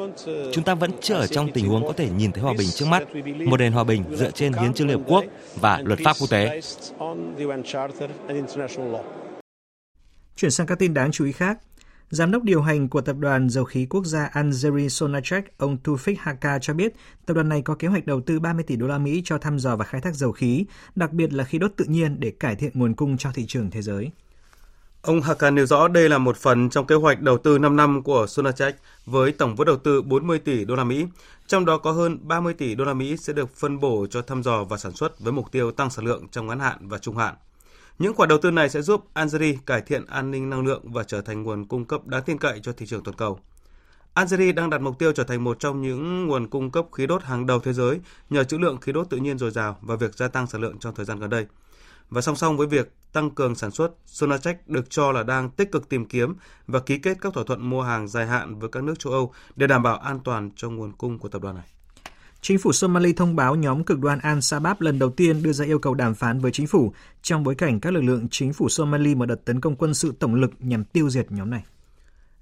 Chúng ta vẫn chưa ở trong tình huống có thể nhìn thấy hòa bình trước mắt, một nền hòa bình dựa trên hiến trương Liên Hợp Quốc và luật pháp quốc tế. Chuyển sang các tin đáng chú ý khác. Giám đốc điều hành của Tập đoàn Dầu khí Quốc gia Algeria Sonatrach, ông Tufik Haka cho biết, tập đoàn này có kế hoạch đầu tư 30 tỷ đô la Mỹ cho thăm dò và khai thác dầu khí, đặc biệt là khí đốt tự nhiên để cải thiện nguồn cung cho thị trường thế giới. Ông Haka nêu rõ đây là một phần trong kế hoạch đầu tư 5 năm của Sonatrach với tổng vốn đầu tư 40 tỷ đô la Mỹ, trong đó có hơn 30 tỷ đô la Mỹ sẽ được phân bổ cho thăm dò và sản xuất với mục tiêu tăng sản lượng trong ngắn hạn và trung hạn. Những khoản đầu tư này sẽ giúp Algeria cải thiện an ninh năng lượng và trở thành nguồn cung cấp đáng tin cậy cho thị trường toàn cầu. Algeria đang đặt mục tiêu trở thành một trong những nguồn cung cấp khí đốt hàng đầu thế giới nhờ trữ lượng khí đốt tự nhiên dồi dào và việc gia tăng sản lượng trong thời gian gần đây. Và song song với việc tăng cường sản xuất, Sonatech được cho là đang tích cực tìm kiếm và ký kết các thỏa thuận mua hàng dài hạn với các nước châu Âu để đảm bảo an toàn cho nguồn cung của tập đoàn này. Chính phủ Somalia thông báo nhóm cực đoan Al-Shabaab lần đầu tiên đưa ra yêu cầu đàm phán với chính phủ trong bối cảnh các lực lượng chính phủ Somalia mở đợt tấn công quân sự tổng lực nhằm tiêu diệt nhóm này.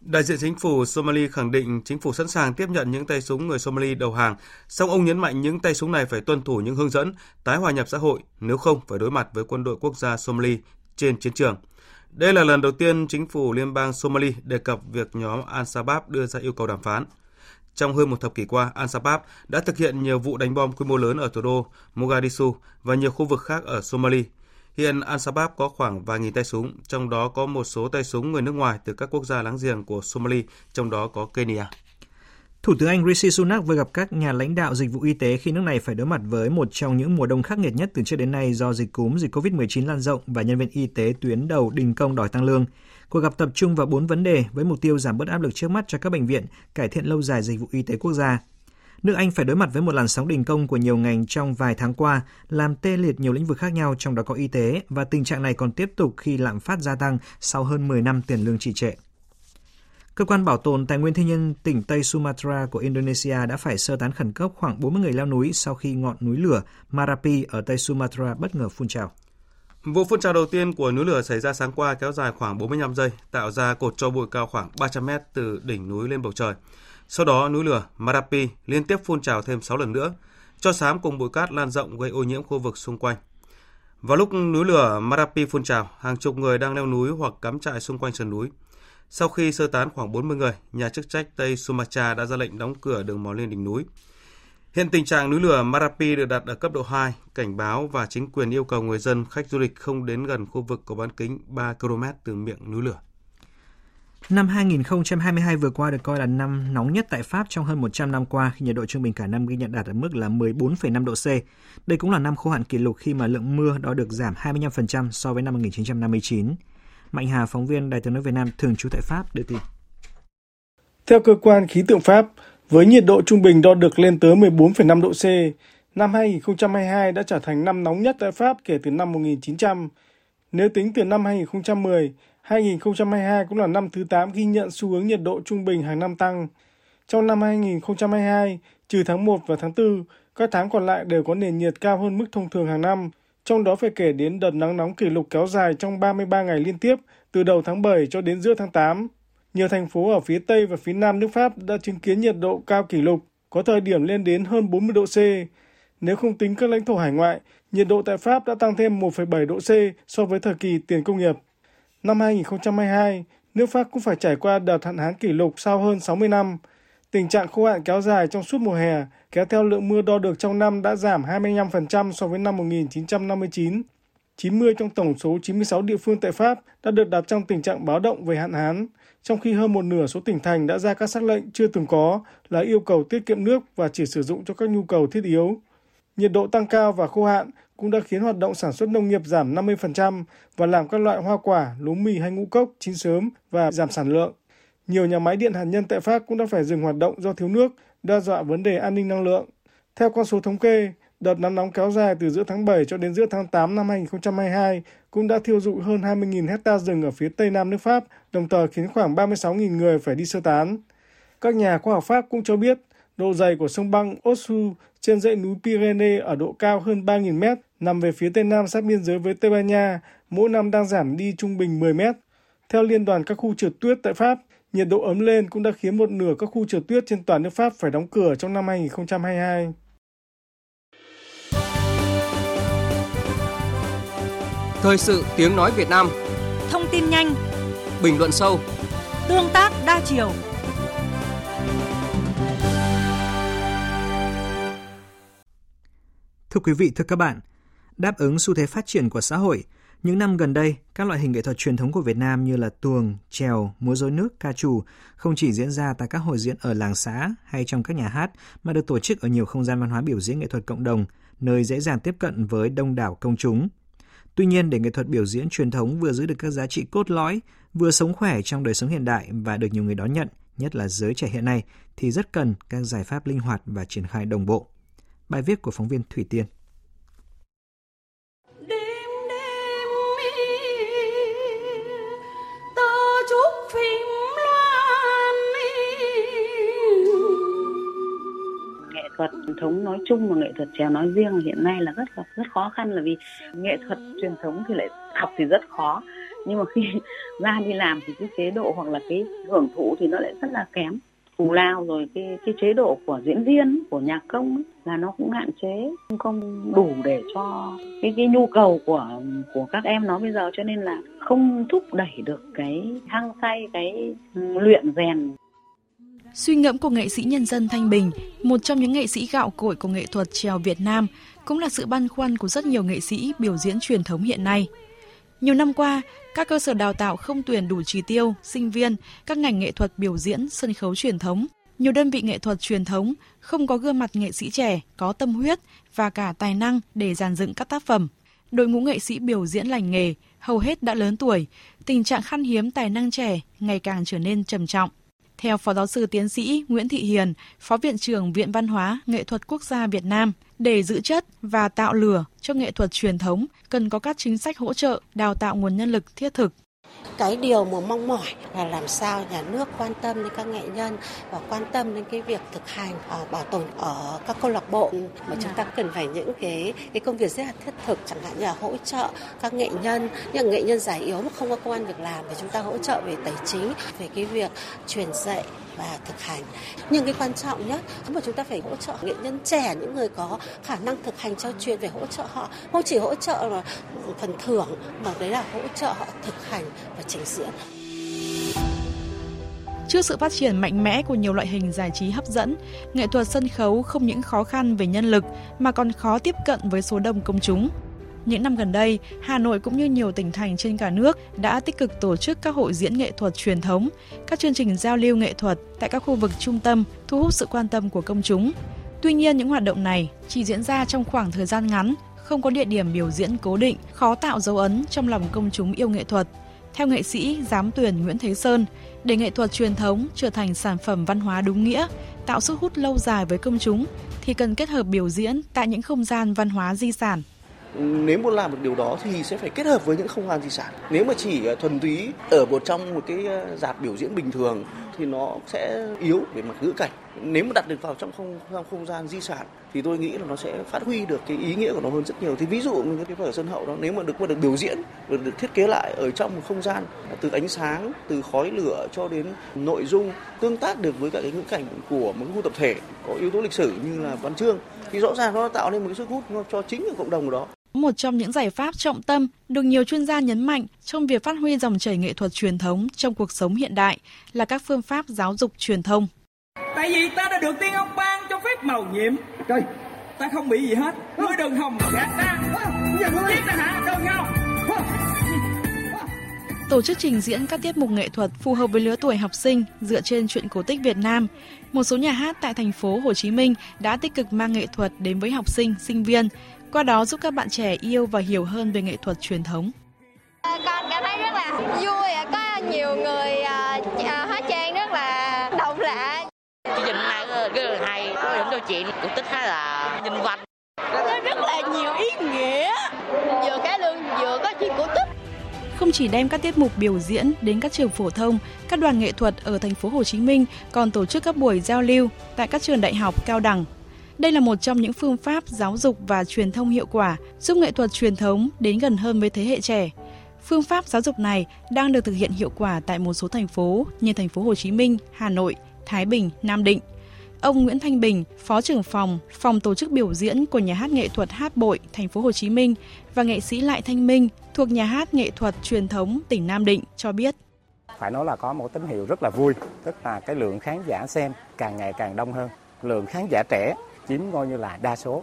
Đại diện chính phủ Somalia khẳng định chính phủ sẵn sàng tiếp nhận những tay súng người Somalia đầu hàng, song ông nhấn mạnh những tay súng này phải tuân thủ những hướng dẫn tái hòa nhập xã hội, nếu không phải đối mặt với quân đội quốc gia Somalia trên chiến trường. Đây là lần đầu tiên chính phủ liên bang Somalia đề cập việc nhóm Al-Shabaab đưa ra yêu cầu đàm phán. Trong hơn một thập kỷ qua, Al-Shabaab đã thực hiện nhiều vụ đánh bom quy mô lớn ở thủ đô Mogadishu và nhiều khu vực khác ở Somalia. Hiện Al-Shabaab có khoảng vài nghìn tay súng, trong đó có một số tay súng người nước ngoài từ các quốc gia láng giềng của Somalia, trong đó có Kenya. Thủ tướng Anh Rishi Sunak vừa gặp các nhà lãnh đạo dịch vụ y tế khi nước này phải đối mặt với một trong những mùa đông khắc nghiệt nhất từ trước đến nay do dịch cúm, dịch COVID-19 lan rộng và nhân viên y tế tuyến đầu đình công đòi tăng lương. Cuộc gặp tập trung vào bốn vấn đề với mục tiêu giảm bớt áp lực trước mắt cho các bệnh viện, cải thiện lâu dài dịch vụ y tế quốc gia. Nước Anh phải đối mặt với một làn sóng đình công của nhiều ngành trong vài tháng qua, làm tê liệt nhiều lĩnh vực khác nhau trong đó có y tế và tình trạng này còn tiếp tục khi lạm phát gia tăng sau hơn 10 năm tiền lương trì trệ. Cơ quan bảo tồn tài nguyên thiên nhiên tỉnh Tây Sumatra của Indonesia đã phải sơ tán khẩn cấp khoảng 40 người leo núi sau khi ngọn núi lửa Marapi ở Tây Sumatra bất ngờ phun trào. Vụ phun trào đầu tiên của núi lửa xảy ra sáng qua kéo dài khoảng 45 giây, tạo ra cột tro bụi cao khoảng 300 mét từ đỉnh núi lên bầu trời. Sau đó, núi lửa Marapi liên tiếp phun trào thêm 6 lần nữa, cho xám cùng bụi cát lan rộng gây ô nhiễm khu vực xung quanh. Vào lúc núi lửa Marapi phun trào, hàng chục người đang leo núi hoặc cắm trại xung quanh sườn núi. Sau khi sơ tán khoảng 40 người, nhà chức trách Tây Sumatra đã ra lệnh đóng cửa đường mòn lên đỉnh núi. Hiện tình trạng núi lửa Marapi được đặt ở cấp độ 2, cảnh báo và chính quyền yêu cầu người dân khách du lịch không đến gần khu vực có bán kính 3 km từ miệng núi lửa. Năm 2022 vừa qua được coi là năm nóng nhất tại Pháp trong hơn 100 năm qua khi nhiệt độ trung bình cả năm ghi nhận đạt ở mức là 14,5 độ C. Đây cũng là năm khô hạn kỷ lục khi mà lượng mưa đó được giảm 25% so với năm 1959. Mạnh Hà, phóng viên Đài tiếng nói Việt Nam thường trú tại Pháp đưa tin. Theo cơ quan khí tượng Pháp, với nhiệt độ trung bình đo được lên tới 14,5 độ C, năm 2022 đã trở thành năm nóng nhất tại Pháp kể từ năm 1900. Nếu tính từ năm 2010, 2022 cũng là năm thứ 8 ghi nhận xu hướng nhiệt độ trung bình hàng năm tăng. Trong năm 2022, trừ tháng 1 và tháng 4, các tháng còn lại đều có nền nhiệt cao hơn mức thông thường hàng năm, trong đó phải kể đến đợt nắng nóng kỷ lục kéo dài trong 33 ngày liên tiếp từ đầu tháng 7 cho đến giữa tháng 8. Nhiều thành phố ở phía Tây và phía Nam nước Pháp đã chứng kiến nhiệt độ cao kỷ lục, có thời điểm lên đến hơn 40 độ C. Nếu không tính các lãnh thổ hải ngoại, nhiệt độ tại Pháp đã tăng thêm 1,7 độ C so với thời kỳ tiền công nghiệp. Năm 2022, nước Pháp cũng phải trải qua đợt hạn hán kỷ lục sau hơn 60 năm. Tình trạng khô hạn kéo dài trong suốt mùa hè kéo theo lượng mưa đo được trong năm đã giảm 25% so với năm 1959. 90 trong tổng số 96 địa phương tại Pháp đã được đặt trong tình trạng báo động về hạn hán, trong khi hơn một nửa số tỉnh thành đã ra các sắc lệnh chưa từng có là yêu cầu tiết kiệm nước và chỉ sử dụng cho các nhu cầu thiết yếu. Nhiệt độ tăng cao và khô hạn cũng đã khiến hoạt động sản xuất nông nghiệp giảm 50% và làm các loại hoa quả, lúa mì hay ngũ cốc chín sớm và giảm sản lượng. Nhiều nhà máy điện hạt nhân tại Pháp cũng đã phải dừng hoạt động do thiếu nước, đe dọa vấn đề an ninh năng lượng. Theo con số thống kê, đợt nắng nóng kéo dài từ giữa tháng 7 cho đến giữa tháng 8 năm 2022 cũng đã thiêu dụi hơn 20.000 hecta rừng ở phía tây nam nước Pháp, đồng thời khiến khoảng 36.000 người phải đi sơ tán. Các nhà khoa học Pháp cũng cho biết độ dày của sông băng Osu trên dãy núi Pyrenees ở độ cao hơn 3.000 mét nằm về phía tây nam sát biên giới với Tây Ban Nha, mỗi năm đang giảm đi trung bình 10 mét. Theo Liên đoàn các khu trượt tuyết tại Pháp, nhiệt độ ấm lên cũng đã khiến một nửa các khu trượt tuyết trên toàn nước Pháp phải đóng cửa trong năm 2022. Thời sự tiếng nói Việt Nam. Thông tin nhanh. Bình luận sâu. Tương tác đa chiều. Thưa quý vị, thưa các bạn, đáp ứng xu thế phát triển của xã hội, những năm gần đây, các loại hình nghệ thuật truyền thống của Việt Nam như là tuồng, trèo, múa rối nước, ca trù không chỉ diễn ra tại các hội diễn ở làng xã hay trong các nhà hát mà được tổ chức ở nhiều không gian văn hóa biểu diễn nghệ thuật cộng đồng, nơi dễ dàng tiếp cận với đông đảo công chúng. Tuy nhiên, để nghệ thuật biểu diễn truyền thống vừa giữ được các giá trị cốt lõi, vừa sống khỏe trong đời sống hiện đại và được nhiều người đón nhận, nhất là giới trẻ hiện nay, thì rất cần các giải pháp linh hoạt và triển khai đồng bộ. Bài viết của phóng viên Thủy Tiên. Thuật truyền thống nói chung và nghệ thuật trèo nói riêng hiện nay là rất là, rất khó khăn là vì nghệ thuật truyền thống thì lại học thì rất khó. Nhưng mà khi <laughs> ra đi làm thì cái chế độ hoặc là cái hưởng thụ thì nó lại rất là kém. Thù lao rồi cái cái chế độ của diễn viên, của nhạc công là nó cũng hạn chế không đủ để cho cái cái nhu cầu của của các em nó bây giờ. Cho nên là không thúc đẩy được cái hăng say, cái luyện rèn. Suy ngẫm của nghệ sĩ nhân dân Thanh Bình, một trong những nghệ sĩ gạo cội của nghệ thuật trèo Việt Nam, cũng là sự băn khoăn của rất nhiều nghệ sĩ biểu diễn truyền thống hiện nay. Nhiều năm qua, các cơ sở đào tạo không tuyển đủ trí tiêu, sinh viên, các ngành nghệ thuật biểu diễn, sân khấu truyền thống. Nhiều đơn vị nghệ thuật truyền thống không có gương mặt nghệ sĩ trẻ, có tâm huyết và cả tài năng để giàn dựng các tác phẩm. Đội ngũ nghệ sĩ biểu diễn lành nghề hầu hết đã lớn tuổi, tình trạng khan hiếm tài năng trẻ ngày càng trở nên trầm trọng. Theo Phó Giáo sư Tiến sĩ Nguyễn Thị Hiền, Phó Viện trưởng Viện Văn hóa Nghệ thuật Quốc gia Việt Nam, để giữ chất và tạo lửa cho nghệ thuật truyền thống, cần có các chính sách hỗ trợ, đào tạo nguồn nhân lực thiết thực. Cái điều mà mong mỏi là làm sao nhà nước quan tâm đến các nghệ nhân và quan tâm đến cái việc thực hành ở bảo tồn ở các câu lạc bộ. Mà chúng ta cần phải những cái cái công việc rất là thiết thực chẳng hạn như là hỗ trợ các nghệ nhân. Những nghệ nhân giải yếu mà không có công an việc làm thì chúng ta hỗ trợ về tài chính về cái việc truyền dạy và thực hành. Nhưng cái quan trọng nhất mà chúng ta phải hỗ trợ nghệ nhân trẻ, những người có khả năng thực hành trao truyền về hỗ trợ họ, không chỉ hỗ trợ là phần thưởng mà đấy là hỗ trợ họ thực hành và trình diễn. Trước sự phát triển mạnh mẽ của nhiều loại hình giải trí hấp dẫn, nghệ thuật sân khấu không những khó khăn về nhân lực mà còn khó tiếp cận với số đông công chúng. Những năm gần đây, Hà Nội cũng như nhiều tỉnh thành trên cả nước đã tích cực tổ chức các hội diễn nghệ thuật truyền thống, các chương trình giao lưu nghệ thuật tại các khu vực trung tâm, thu hút sự quan tâm của công chúng. Tuy nhiên, những hoạt động này chỉ diễn ra trong khoảng thời gian ngắn, không có địa điểm biểu diễn cố định, khó tạo dấu ấn trong lòng công chúng yêu nghệ thuật. Theo nghệ sĩ giám tuyển Nguyễn Thế Sơn, để nghệ thuật truyền thống trở thành sản phẩm văn hóa đúng nghĩa, tạo sức hút lâu dài với công chúng thì cần kết hợp biểu diễn tại những không gian văn hóa di sản nếu muốn làm được điều đó thì sẽ phải kết hợp với những không gian di sản. Nếu mà chỉ ờ, thuần túy ở một trong một cái ờ, dạp biểu diễn bình thường thì nó sẽ yếu về mặt ngữ cảnh. Nếu mà đặt được vào trong không trong không gian di sản thì tôi nghĩ là nó sẽ phát huy được cái ý nghĩa của nó hơn rất nhiều. Thì ví dụ như cái vở sân hậu đó nếu mà được mà được biểu diễn được, được thiết kế lại ở trong một không gian à, từ ánh sáng từ khói lửa cho đến nội dung tương tác được với cả cái ngữ cảnh của một khu tập thể có yếu tố lịch sử như là văn chương thì rõ ràng nó tạo nên một cái sức hút cho chính cái cộng đồng đó một trong những giải pháp trọng tâm được nhiều chuyên gia nhấn mạnh trong việc phát huy dòng chảy nghệ thuật truyền thống trong cuộc sống hiện đại là các phương pháp giáo dục truyền thông. Tại vì ta đã được tiên ông ban cho phép màu nhiệm. Trời, ta không bị gì hết. Ngươi đừng hòng gạt ta. Giết ta hả? Đừng nhau. Tổ chức trình diễn các tiết mục nghệ thuật phù hợp với lứa tuổi học sinh dựa trên chuyện cổ tích Việt Nam. Một số nhà hát tại thành phố Hồ Chí Minh đã tích cực mang nghệ thuật đến với học sinh, sinh viên, qua đó giúp các bạn trẻ yêu và hiểu hơn về nghệ thuật truyền thống. Con cảm thấy rất là vui, có nhiều người hóa trang rất là độc lạ. Chương trình này rất là hay, có những câu chuyện cổ tích khá là nhân văn. Nó rất là nhiều ý nghĩa, vừa cái lương vừa có chuyện cổ tích không chỉ đem các tiết mục biểu diễn đến các trường phổ thông, các đoàn nghệ thuật ở thành phố Hồ Chí Minh còn tổ chức các buổi giao lưu tại các trường đại học, cao đẳng, đây là một trong những phương pháp giáo dục và truyền thông hiệu quả giúp nghệ thuật truyền thống đến gần hơn với thế hệ trẻ. Phương pháp giáo dục này đang được thực hiện hiệu quả tại một số thành phố như thành phố Hồ Chí Minh, Hà Nội, Thái Bình, Nam Định. Ông Nguyễn Thanh Bình, Phó trưởng phòng, phòng tổ chức biểu diễn của nhà hát nghệ thuật Hát Bội, thành phố Hồ Chí Minh và nghệ sĩ Lại Thanh Minh thuộc nhà hát nghệ thuật truyền thống tỉnh Nam Định cho biết. Phải nói là có một tín hiệu rất là vui, tức là cái lượng khán giả xem càng ngày càng đông hơn. Lượng khán giả trẻ chiếm coi như là đa số.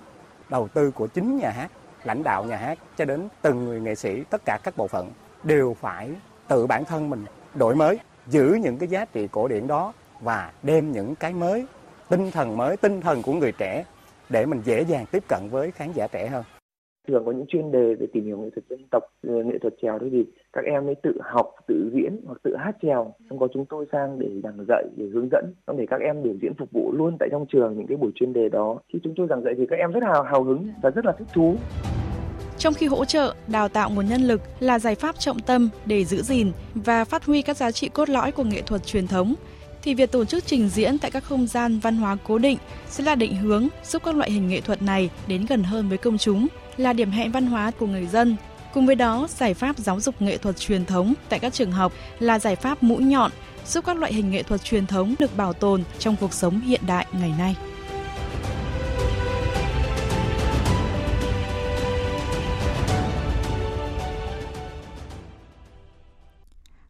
Đầu tư của chính nhà hát, lãnh đạo nhà hát cho đến từng người nghệ sĩ, tất cả các bộ phận đều phải tự bản thân mình đổi mới, giữ những cái giá trị cổ điển đó và đem những cái mới, tinh thần mới, tinh thần của người trẻ để mình dễ dàng tiếp cận với khán giả trẻ hơn. thường có những chuyên đề về tìm hiểu nghệ thuật dân tộc ờ, nghệ thuật trèo thì các em mới tự học tự diễn hoặc tự hát trèo. Xong có chúng tôi sang để giảng dạy để hướng dẫn. Xong để các em biểu diễn phục vụ luôn tại trong trường những cái buổi chuyên đề đó. Khi chúng tôi giảng dạy thì các em rất hào hào hứng và rất là thích thú. Trong khi hỗ trợ, đào tạo nguồn nhân lực là giải pháp trọng tâm để giữ gìn và phát huy các giá trị cốt lõi của nghệ thuật truyền thống, thì việc tổ chức trình diễn tại các không gian văn hóa cố định sẽ là định hướng giúp các loại hình nghệ thuật này đến gần hơn với công chúng, là điểm hẹn văn hóa của người dân. Cùng với đó, giải pháp giáo dục nghệ thuật truyền thống tại các trường học là giải pháp mũi nhọn giúp các loại hình nghệ thuật truyền thống được bảo tồn trong cuộc sống hiện đại ngày nay.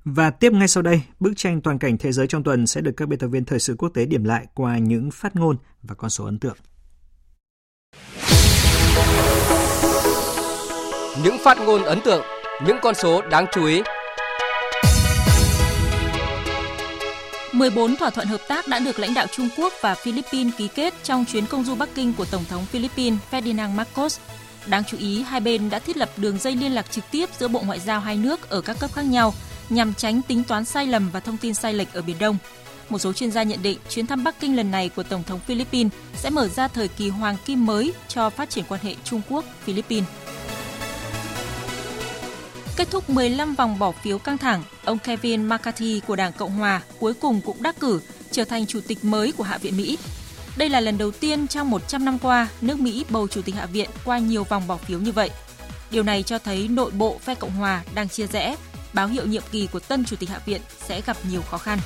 Và tiếp ngay sau đây, bức tranh toàn cảnh thế giới trong tuần sẽ được các biên tập viên thời sự quốc tế điểm lại qua những phát ngôn và con số ấn tượng. Những phát ngôn ấn tượng, những con số đáng chú ý. 14 thỏa thuận hợp tác đã được lãnh đạo Trung Quốc và Philippines ký kết trong chuyến công du Bắc Kinh của Tổng thống Philippines Ferdinand Marcos. Đáng chú ý, hai bên đã thiết lập đường dây liên lạc trực tiếp giữa Bộ Ngoại giao hai nước ở các cấp khác nhau – nhằm tránh tính toán sai lầm và thông tin sai lệch ở Biển Đông. Một số chuyên gia nhận định chuyến thăm Bắc Kinh lần này của Tổng thống Philippines sẽ mở ra thời kỳ hoàng kim mới cho phát triển quan hệ Trung Quốc-Philippines. Kết thúc 15 vòng bỏ phiếu căng thẳng, ông Kevin McCarthy của Đảng Cộng Hòa cuối cùng cũng đắc cử trở thành chủ tịch mới của Hạ viện Mỹ. Đây là lần đầu tiên trong 100 năm qua nước Mỹ bầu chủ tịch Hạ viện qua nhiều vòng bỏ phiếu như vậy. Điều này cho thấy nội bộ phe Cộng hòa đang chia rẽ báo hiệu nhiệm kỳ của tân chủ tịch Hạ viện sẽ gặp nhiều khó khăn.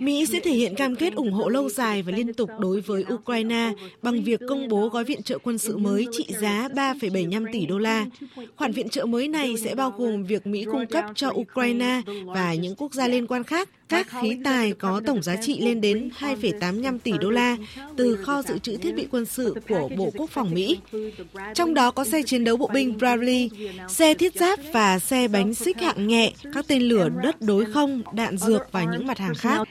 Mỹ sẽ thể hiện cam kết ủng hộ lâu dài và liên tục đối với Ukraine bằng việc công bố gói viện trợ quân sự mới trị giá 3,75 tỷ đô la. Khoản viện trợ mới này sẽ bao gồm việc Mỹ cung cấp cho Ukraine và những quốc gia liên quan khác các khí tài có tổng giá trị lên đến 2,85 tỷ đô la từ kho dự trữ thiết bị quân sự của Bộ Quốc phòng Mỹ. Trong đó có xe chiến đấu bộ binh Bradley, xe thiết giáp và xe bánh xích hạng nhẹ, các tên lửa đất đối không, đạn dược và những mặt hàng khác.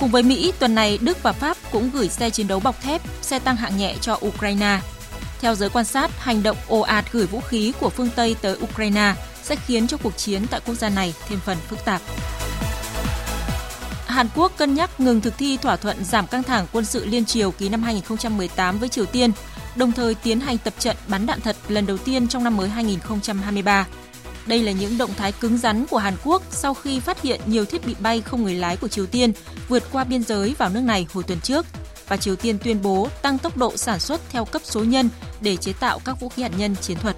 Cùng với Mỹ, tuần này Đức và Pháp cũng gửi xe chiến đấu bọc thép, xe tăng hạng nhẹ cho Ukraine. Theo giới quan sát, hành động ồ ạt gửi vũ khí của phương Tây tới Ukraine sẽ khiến cho cuộc chiến tại quốc gia này thêm phần phức tạp. Hàn Quốc cân nhắc ngừng thực thi thỏa thuận giảm căng thẳng quân sự liên triều ký năm 2018 với Triều Tiên, đồng thời tiến hành tập trận bắn đạn thật lần đầu tiên trong năm mới 2023. Đây là những động thái cứng rắn của Hàn Quốc sau khi phát hiện nhiều thiết bị bay không người lái của Triều Tiên vượt qua biên giới vào nước này hồi tuần trước và Triều Tiên tuyên bố tăng tốc độ sản xuất theo cấp số nhân để chế tạo các vũ khí hạt nhân chiến thuật.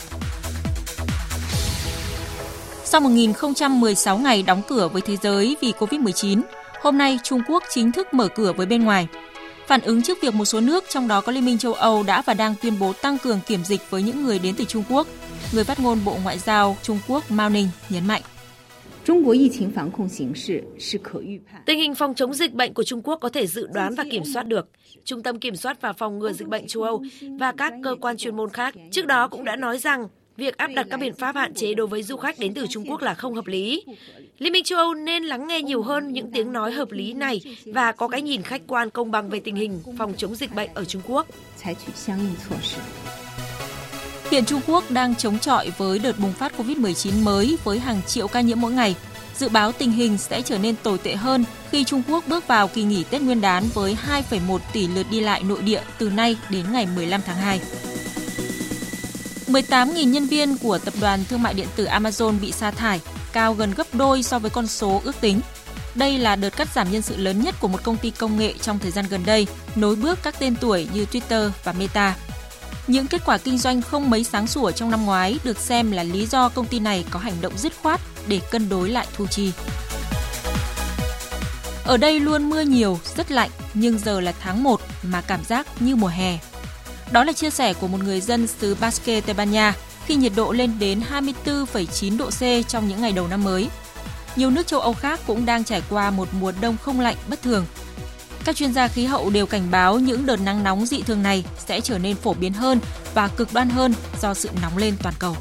Sau 1016 ngày đóng cửa với thế giới vì Covid-19, hôm nay Trung Quốc chính thức mở cửa với bên ngoài. Phản ứng trước việc một số nước trong đó có Liên minh châu Âu đã và đang tuyên bố tăng cường kiểm dịch với những người đến từ Trung Quốc, người phát ngôn Bộ Ngoại giao Trung Quốc Mao Ninh nhấn mạnh. Tình hình phòng chống dịch bệnh của Trung Quốc có thể dự đoán và kiểm soát được. Trung tâm Kiểm soát và Phòng ngừa Dịch bệnh châu Âu và các cơ quan chuyên môn khác trước đó cũng đã nói rằng việc áp đặt các biện pháp hạn chế đối với du khách đến từ Trung Quốc là không hợp lý. Liên minh châu Âu nên lắng nghe nhiều hơn những tiếng nói hợp lý này và có cái nhìn khách quan công bằng về tình hình phòng chống dịch bệnh ở Trung Quốc. Hiện Trung Quốc đang chống chọi với đợt bùng phát COVID-19 mới với hàng triệu ca nhiễm mỗi ngày. Dự báo tình hình sẽ trở nên tồi tệ hơn khi Trung Quốc bước vào kỳ nghỉ Tết Nguyên đán với 2,1 tỷ lượt đi lại nội địa từ nay đến ngày 15 tháng 2. 18.000 nhân viên của tập đoàn thương mại điện tử Amazon bị sa thải, cao gần gấp đôi so với con số ước tính. Đây là đợt cắt giảm nhân sự lớn nhất của một công ty công nghệ trong thời gian gần đây, nối bước các tên tuổi như Twitter và Meta. Những kết quả kinh doanh không mấy sáng sủa trong năm ngoái được xem là lý do công ty này có hành động dứt khoát để cân đối lại thu chi. Ở đây luôn mưa nhiều, rất lạnh, nhưng giờ là tháng 1 mà cảm giác như mùa hè. Đó là chia sẻ của một người dân xứ Basque, Tây Ban Nha khi nhiệt độ lên đến 24,9 độ C trong những ngày đầu năm mới. Nhiều nước châu Âu khác cũng đang trải qua một mùa đông không lạnh bất thường. Các chuyên gia khí hậu đều cảnh báo những đợt nắng nóng dị thường này sẽ trở nên phổ biến hơn và cực đoan hơn do sự nóng lên toàn cầu.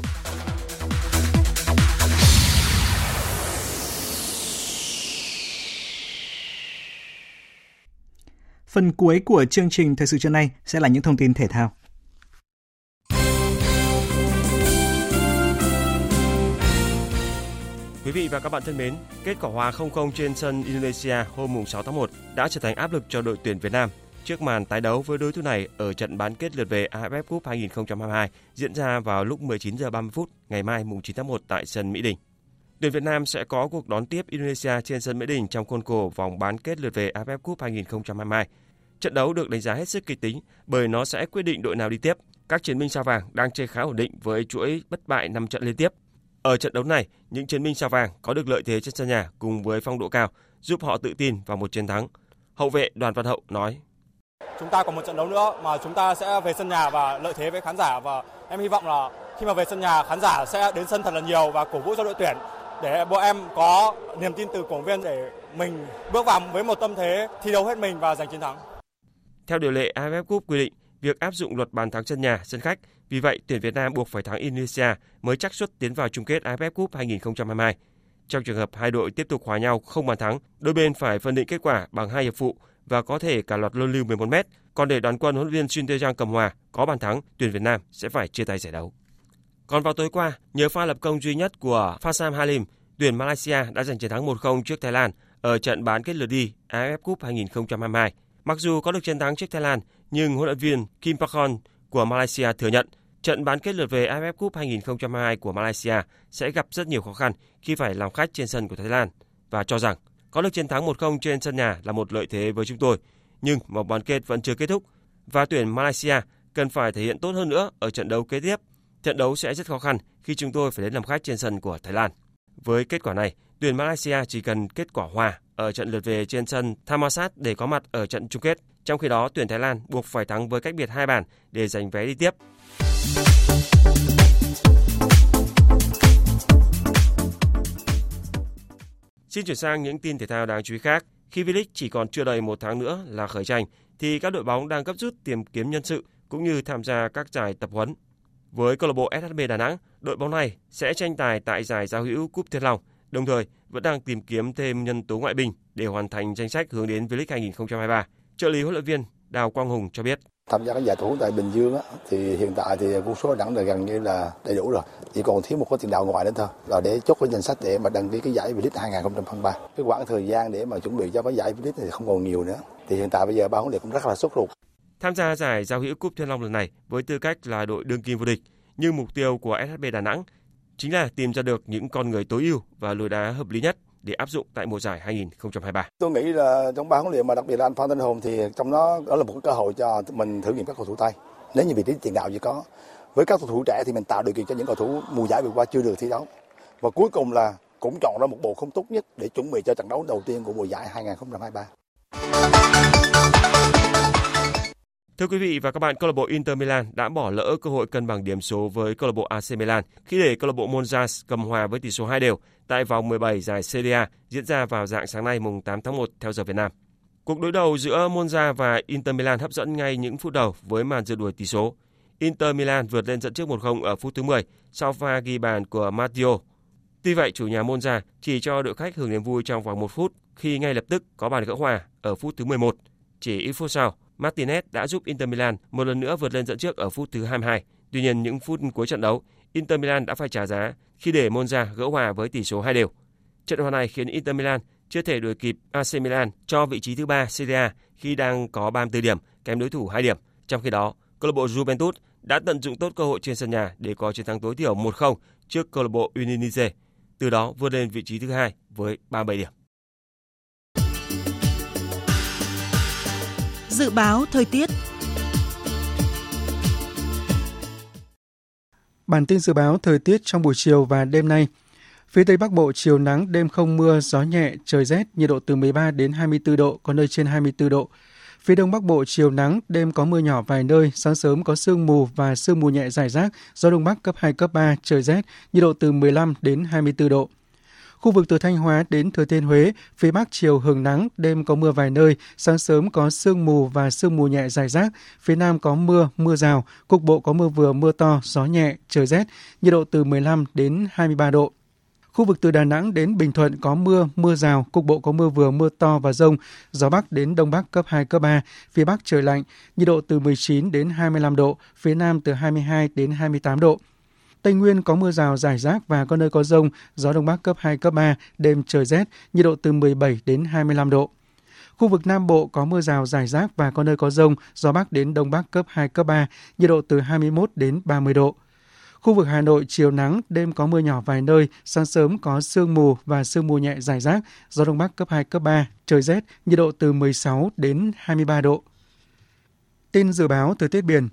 Phần cuối của chương trình Thời sự trưa nay sẽ là những thông tin thể thao. Quý vị và các bạn thân mến, kết quả hòa 0-0 trên sân Indonesia hôm 6 tháng 1 đã trở thành áp lực cho đội tuyển Việt Nam trước màn tái đấu với đối thủ này ở trận bán kết lượt về AFF Cup 2022 diễn ra vào lúc 19 giờ 30 phút ngày mai mùng 9 tháng 1 tại sân Mỹ Đình. Tuyển Việt Nam sẽ có cuộc đón tiếp Indonesia trên sân Mỹ Đình trong khuôn khổ vòng bán kết lượt về AFF Cup 2022. Trận đấu được đánh giá hết sức kịch tính bởi nó sẽ quyết định đội nào đi tiếp. Các chiến binh sao vàng đang chơi khá ổn định với chuỗi bất bại 5 trận liên tiếp. Ở trận đấu này, những chiến binh sao vàng có được lợi thế trên sân nhà cùng với phong độ cao giúp họ tự tin vào một chiến thắng. Hậu vệ Đoàn Văn Hậu nói: Chúng ta còn một trận đấu nữa mà chúng ta sẽ về sân nhà và lợi thế với khán giả và em hy vọng là khi mà về sân nhà khán giả sẽ đến sân thật là nhiều và cổ vũ cho đội tuyển để bọn em có niềm tin từ cổ viên để mình bước vào với một tâm thế thi đấu hết mình và giành chiến thắng. Theo điều lệ AFF Cup quy định, việc áp dụng luật bàn thắng sân nhà, sân khách, vì vậy tuyển Việt Nam buộc phải thắng Indonesia mới chắc suất tiến vào chung kết AFF Cup 2022. Trong trường hợp hai đội tiếp tục hòa nhau không bàn thắng, đôi bên phải phân định kết quả bằng hai hiệp phụ và có thể cả loạt luân lưu 11m. Còn để đoàn quân huấn luyện viên Shin Tae-jang cầm hòa có bàn thắng, tuyển Việt Nam sẽ phải chia tay giải đấu. Còn vào tối qua, nhờ pha lập công duy nhất của Fasam Halim, tuyển Malaysia đã giành chiến thắng 1-0 trước Thái Lan ở trận bán kết lượt đi AFF Cup 2022. Mặc dù có được chiến thắng trước Thái Lan, nhưng huấn luyện viên Kim Pakhon của Malaysia thừa nhận trận bán kết lượt về AFF Cup 2022 của Malaysia sẽ gặp rất nhiều khó khăn khi phải làm khách trên sân của Thái Lan và cho rằng có được chiến thắng 1-0 trên sân nhà là một lợi thế với chúng tôi, nhưng vòng bán kết vẫn chưa kết thúc và tuyển Malaysia cần phải thể hiện tốt hơn nữa ở trận đấu kế tiếp. Trận đấu sẽ rất khó khăn khi chúng tôi phải đến làm khách trên sân của Thái Lan. Với kết quả này, tuyển Malaysia chỉ cần kết quả hòa ở trận lượt về trên sân Thammasat để có mặt ở trận chung kết. Trong khi đó, tuyển Thái Lan buộc phải thắng với cách biệt hai bàn để giành vé đi tiếp. Xin chuyển sang những tin thể thao đáng chú ý khác. Khi V-League chỉ còn chưa đầy một tháng nữa là khởi tranh, thì các đội bóng đang gấp rút tìm kiếm nhân sự cũng như tham gia các giải tập huấn. Với câu lạc bộ SHB Đà Nẵng, đội bóng này sẽ tranh tài tại giải giao hữu Cúp Thiên Long, đồng thời vẫn đang tìm kiếm thêm nhân tố ngoại binh để hoàn thành danh sách hướng đến V-League 2023. Trợ lý huấn luyện viên Đào Quang Hùng cho biết. Tham gia các giải thủ tại Bình Dương á, thì hiện tại thì quân số đẳng là gần như là đầy đủ rồi. Chỉ còn thiếu một cái tiền đạo ngoại nữa thôi là để chốt cái danh sách để mà đăng ký cái giải V-League 2023. Cái khoảng thời gian để mà chuẩn bị cho cái giải V-League này thì không còn nhiều nữa. Thì hiện tại bây giờ ban huấn luyện cũng rất là sốt ruột. Tham gia giải giao hữu cúp Thiên Long lần này với tư cách là đội đương kim vô địch, nhưng mục tiêu của SHB Đà Nẵng chính là tìm ra được những con người tối ưu và lối đá hợp lý nhất để áp dụng tại mùa giải 2023. Tôi nghĩ là trong ban huấn luyện mà đặc biệt là anh Phan Thanh Hùng thì trong đó đó là một cơ hội cho mình thử nghiệm các cầu thủ tay Nếu như vị trí tiền đạo chỉ có với các cầu thủ trẻ thì mình tạo điều kiện cho những cầu thủ mùa giải vừa qua chưa được thi đấu. Và cuối cùng là cũng chọn ra một bộ không tốt nhất để chuẩn bị cho trận đấu đầu tiên của mùa giải 2023. Thưa quý vị và các bạn, câu lạc bộ Inter Milan đã bỏ lỡ cơ hội cân bằng điểm số với câu lạc bộ AC Milan khi để câu lạc bộ Monza cầm hòa với tỷ số 2 đều tại vòng 17 giải Serie A diễn ra vào dạng sáng nay mùng 8 tháng 1 theo giờ Việt Nam. Cuộc đối đầu giữa Monza và Inter Milan hấp dẫn ngay những phút đầu với màn rượt đuổi tỷ số. Inter Milan vượt lên dẫn trước 1-0 ở phút thứ 10 sau pha ghi bàn của Matteo. Tuy vậy, chủ nhà Monza chỉ cho đội khách hưởng niềm vui trong vòng 1 phút khi ngay lập tức có bàn gỡ hòa ở phút thứ 11. Chỉ ít phút sau, Martinez đã giúp Inter Milan một lần nữa vượt lên dẫn trước ở phút thứ 22. Tuy nhiên, những phút cuối trận đấu, Inter Milan đã phải trả giá khi để Monza gỡ hòa với tỷ số 2 đều. Trận hòa này khiến Inter Milan chưa thể đuổi kịp AC Milan cho vị trí thứ ba Serie A khi đang có 34 điểm, kém đối thủ 2 điểm. Trong khi đó, câu lạc bộ Juventus đã tận dụng tốt cơ hội trên sân nhà để có chiến thắng tối thiểu 1-0 trước câu lạc bộ Udinese, từ đó vươn lên vị trí thứ hai với 37 điểm. Dự báo thời tiết Bản tin dự báo thời tiết trong buổi chiều và đêm nay. Phía Tây Bắc Bộ chiều nắng, đêm không mưa, gió nhẹ, trời rét, nhiệt độ từ 13 đến 24 độ, có nơi trên 24 độ. Phía Đông Bắc Bộ chiều nắng, đêm có mưa nhỏ vài nơi, sáng sớm có sương mù và sương mù nhẹ rải rác, gió Đông Bắc cấp 2, cấp 3, trời rét, nhiệt độ từ 15 đến 24 độ. Khu vực từ Thanh Hóa đến Thừa Thiên Huế, phía Bắc chiều hưởng nắng, đêm có mưa vài nơi, sáng sớm có sương mù và sương mù nhẹ dài rác, phía Nam có mưa, mưa rào, cục bộ có mưa vừa mưa to, gió nhẹ, trời rét, nhiệt độ từ 15 đến 23 độ. Khu vực từ Đà Nẵng đến Bình Thuận có mưa, mưa rào, cục bộ có mưa vừa, mưa to và rông, gió Bắc đến Đông Bắc cấp 2, cấp 3, phía Bắc trời lạnh, nhiệt độ từ 19 đến 25 độ, phía Nam từ 22 đến 28 độ. Tây Nguyên có mưa rào rải rác và có nơi có rông, gió Đông Bắc cấp 2, cấp 3, đêm trời rét, nhiệt độ từ 17 đến 25 độ. Khu vực Nam Bộ có mưa rào rải rác và có nơi có rông, gió Bắc đến Đông Bắc cấp 2, cấp 3, nhiệt độ từ 21 đến 30 độ. Khu vực Hà Nội chiều nắng, đêm có mưa nhỏ vài nơi, sáng sớm có sương mù và sương mù nhẹ rải rác, gió Đông Bắc cấp 2, cấp 3, trời rét, nhiệt độ từ 16 đến 23 độ. Tin dự báo thời tiết biển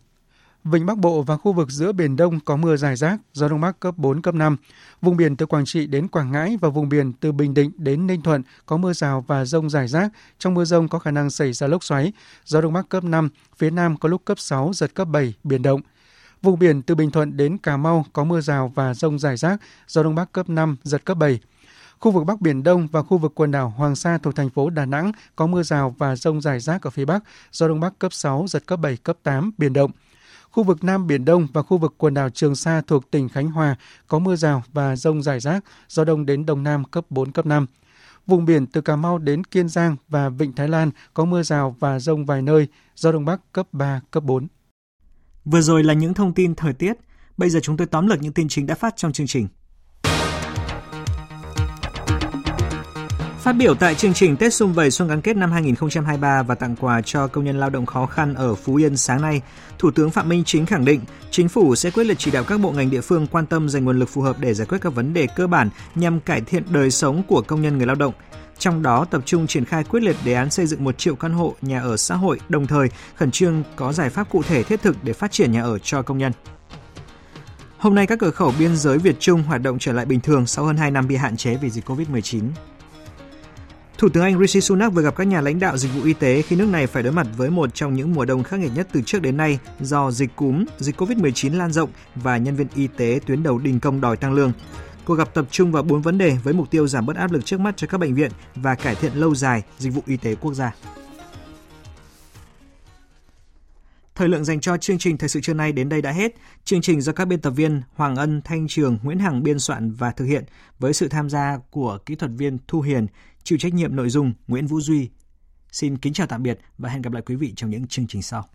Vịnh Bắc Bộ và khu vực giữa Biển Đông có mưa dài rác, gió Đông Bắc cấp 4, cấp 5. Vùng biển từ Quảng Trị đến Quảng Ngãi và vùng biển từ Bình Định đến Ninh Thuận có mưa rào và rông dài rác. Trong mưa rông có khả năng xảy ra lốc xoáy, gió Đông Bắc cấp 5, phía Nam có lúc cấp 6, giật cấp 7, biển động. Vùng biển từ Bình Thuận đến Cà Mau có mưa rào và rông dài rác, gió Đông Bắc cấp 5, giật cấp 7. Khu vực Bắc Biển Đông và khu vực quần đảo Hoàng Sa thuộc thành phố Đà Nẵng có mưa rào và rông rải rác ở phía Bắc, gió Đông Bắc cấp 6, giật cấp 7, cấp 8, biển động. Khu vực Nam Biển Đông và khu vực quần đảo Trường Sa thuộc tỉnh Khánh Hòa có mưa rào và rông rải rác, gió đông đến đông nam cấp 4, cấp 5. Vùng biển từ Cà Mau đến Kiên Giang và Vịnh Thái Lan có mưa rào và rông vài nơi, gió đông bắc cấp 3, cấp 4. Vừa rồi là những thông tin thời tiết. Bây giờ chúng tôi tóm lược những tin chính đã phát trong chương trình. Phát biểu tại chương trình Tết Xung Vầy Xuân gắn kết năm 2023 và tặng quà cho công nhân lao động khó khăn ở Phú Yên sáng nay, Thủ tướng Phạm Minh Chính khẳng định chính phủ sẽ quyết liệt chỉ đạo các bộ ngành địa phương quan tâm dành nguồn lực phù hợp để giải quyết các vấn đề cơ bản nhằm cải thiện đời sống của công nhân người lao động. Trong đó tập trung triển khai quyết liệt đề án xây dựng 1 triệu căn hộ nhà ở xã hội, đồng thời khẩn trương có giải pháp cụ thể thiết thực để phát triển nhà ở cho công nhân. Hôm nay các cửa khẩu biên giới Việt Trung hoạt động trở lại bình thường sau hơn 2 năm bị hạn chế vì dịch Covid-19. Thủ tướng Anh Rishi Sunak vừa gặp các nhà lãnh đạo dịch vụ y tế khi nước này phải đối mặt với một trong những mùa đông khắc nghiệt nhất từ trước đến nay do dịch cúm, dịch COVID-19 lan rộng và nhân viên y tế tuyến đầu đình công đòi tăng lương. Cuộc gặp tập trung vào bốn vấn đề với mục tiêu giảm bớt áp lực trước mắt cho các bệnh viện và cải thiện lâu dài dịch vụ y tế quốc gia. Thời lượng dành cho chương trình thời sự trưa nay đến đây đã hết. Chương trình do các biên tập viên Hoàng Ân, Thanh Trường, Nguyễn Hằng biên soạn và thực hiện với sự tham gia của kỹ thuật viên Thu Hiền, chịu trách nhiệm nội dung Nguyễn Vũ Duy. Xin kính chào tạm biệt và hẹn gặp lại quý vị trong những chương trình sau.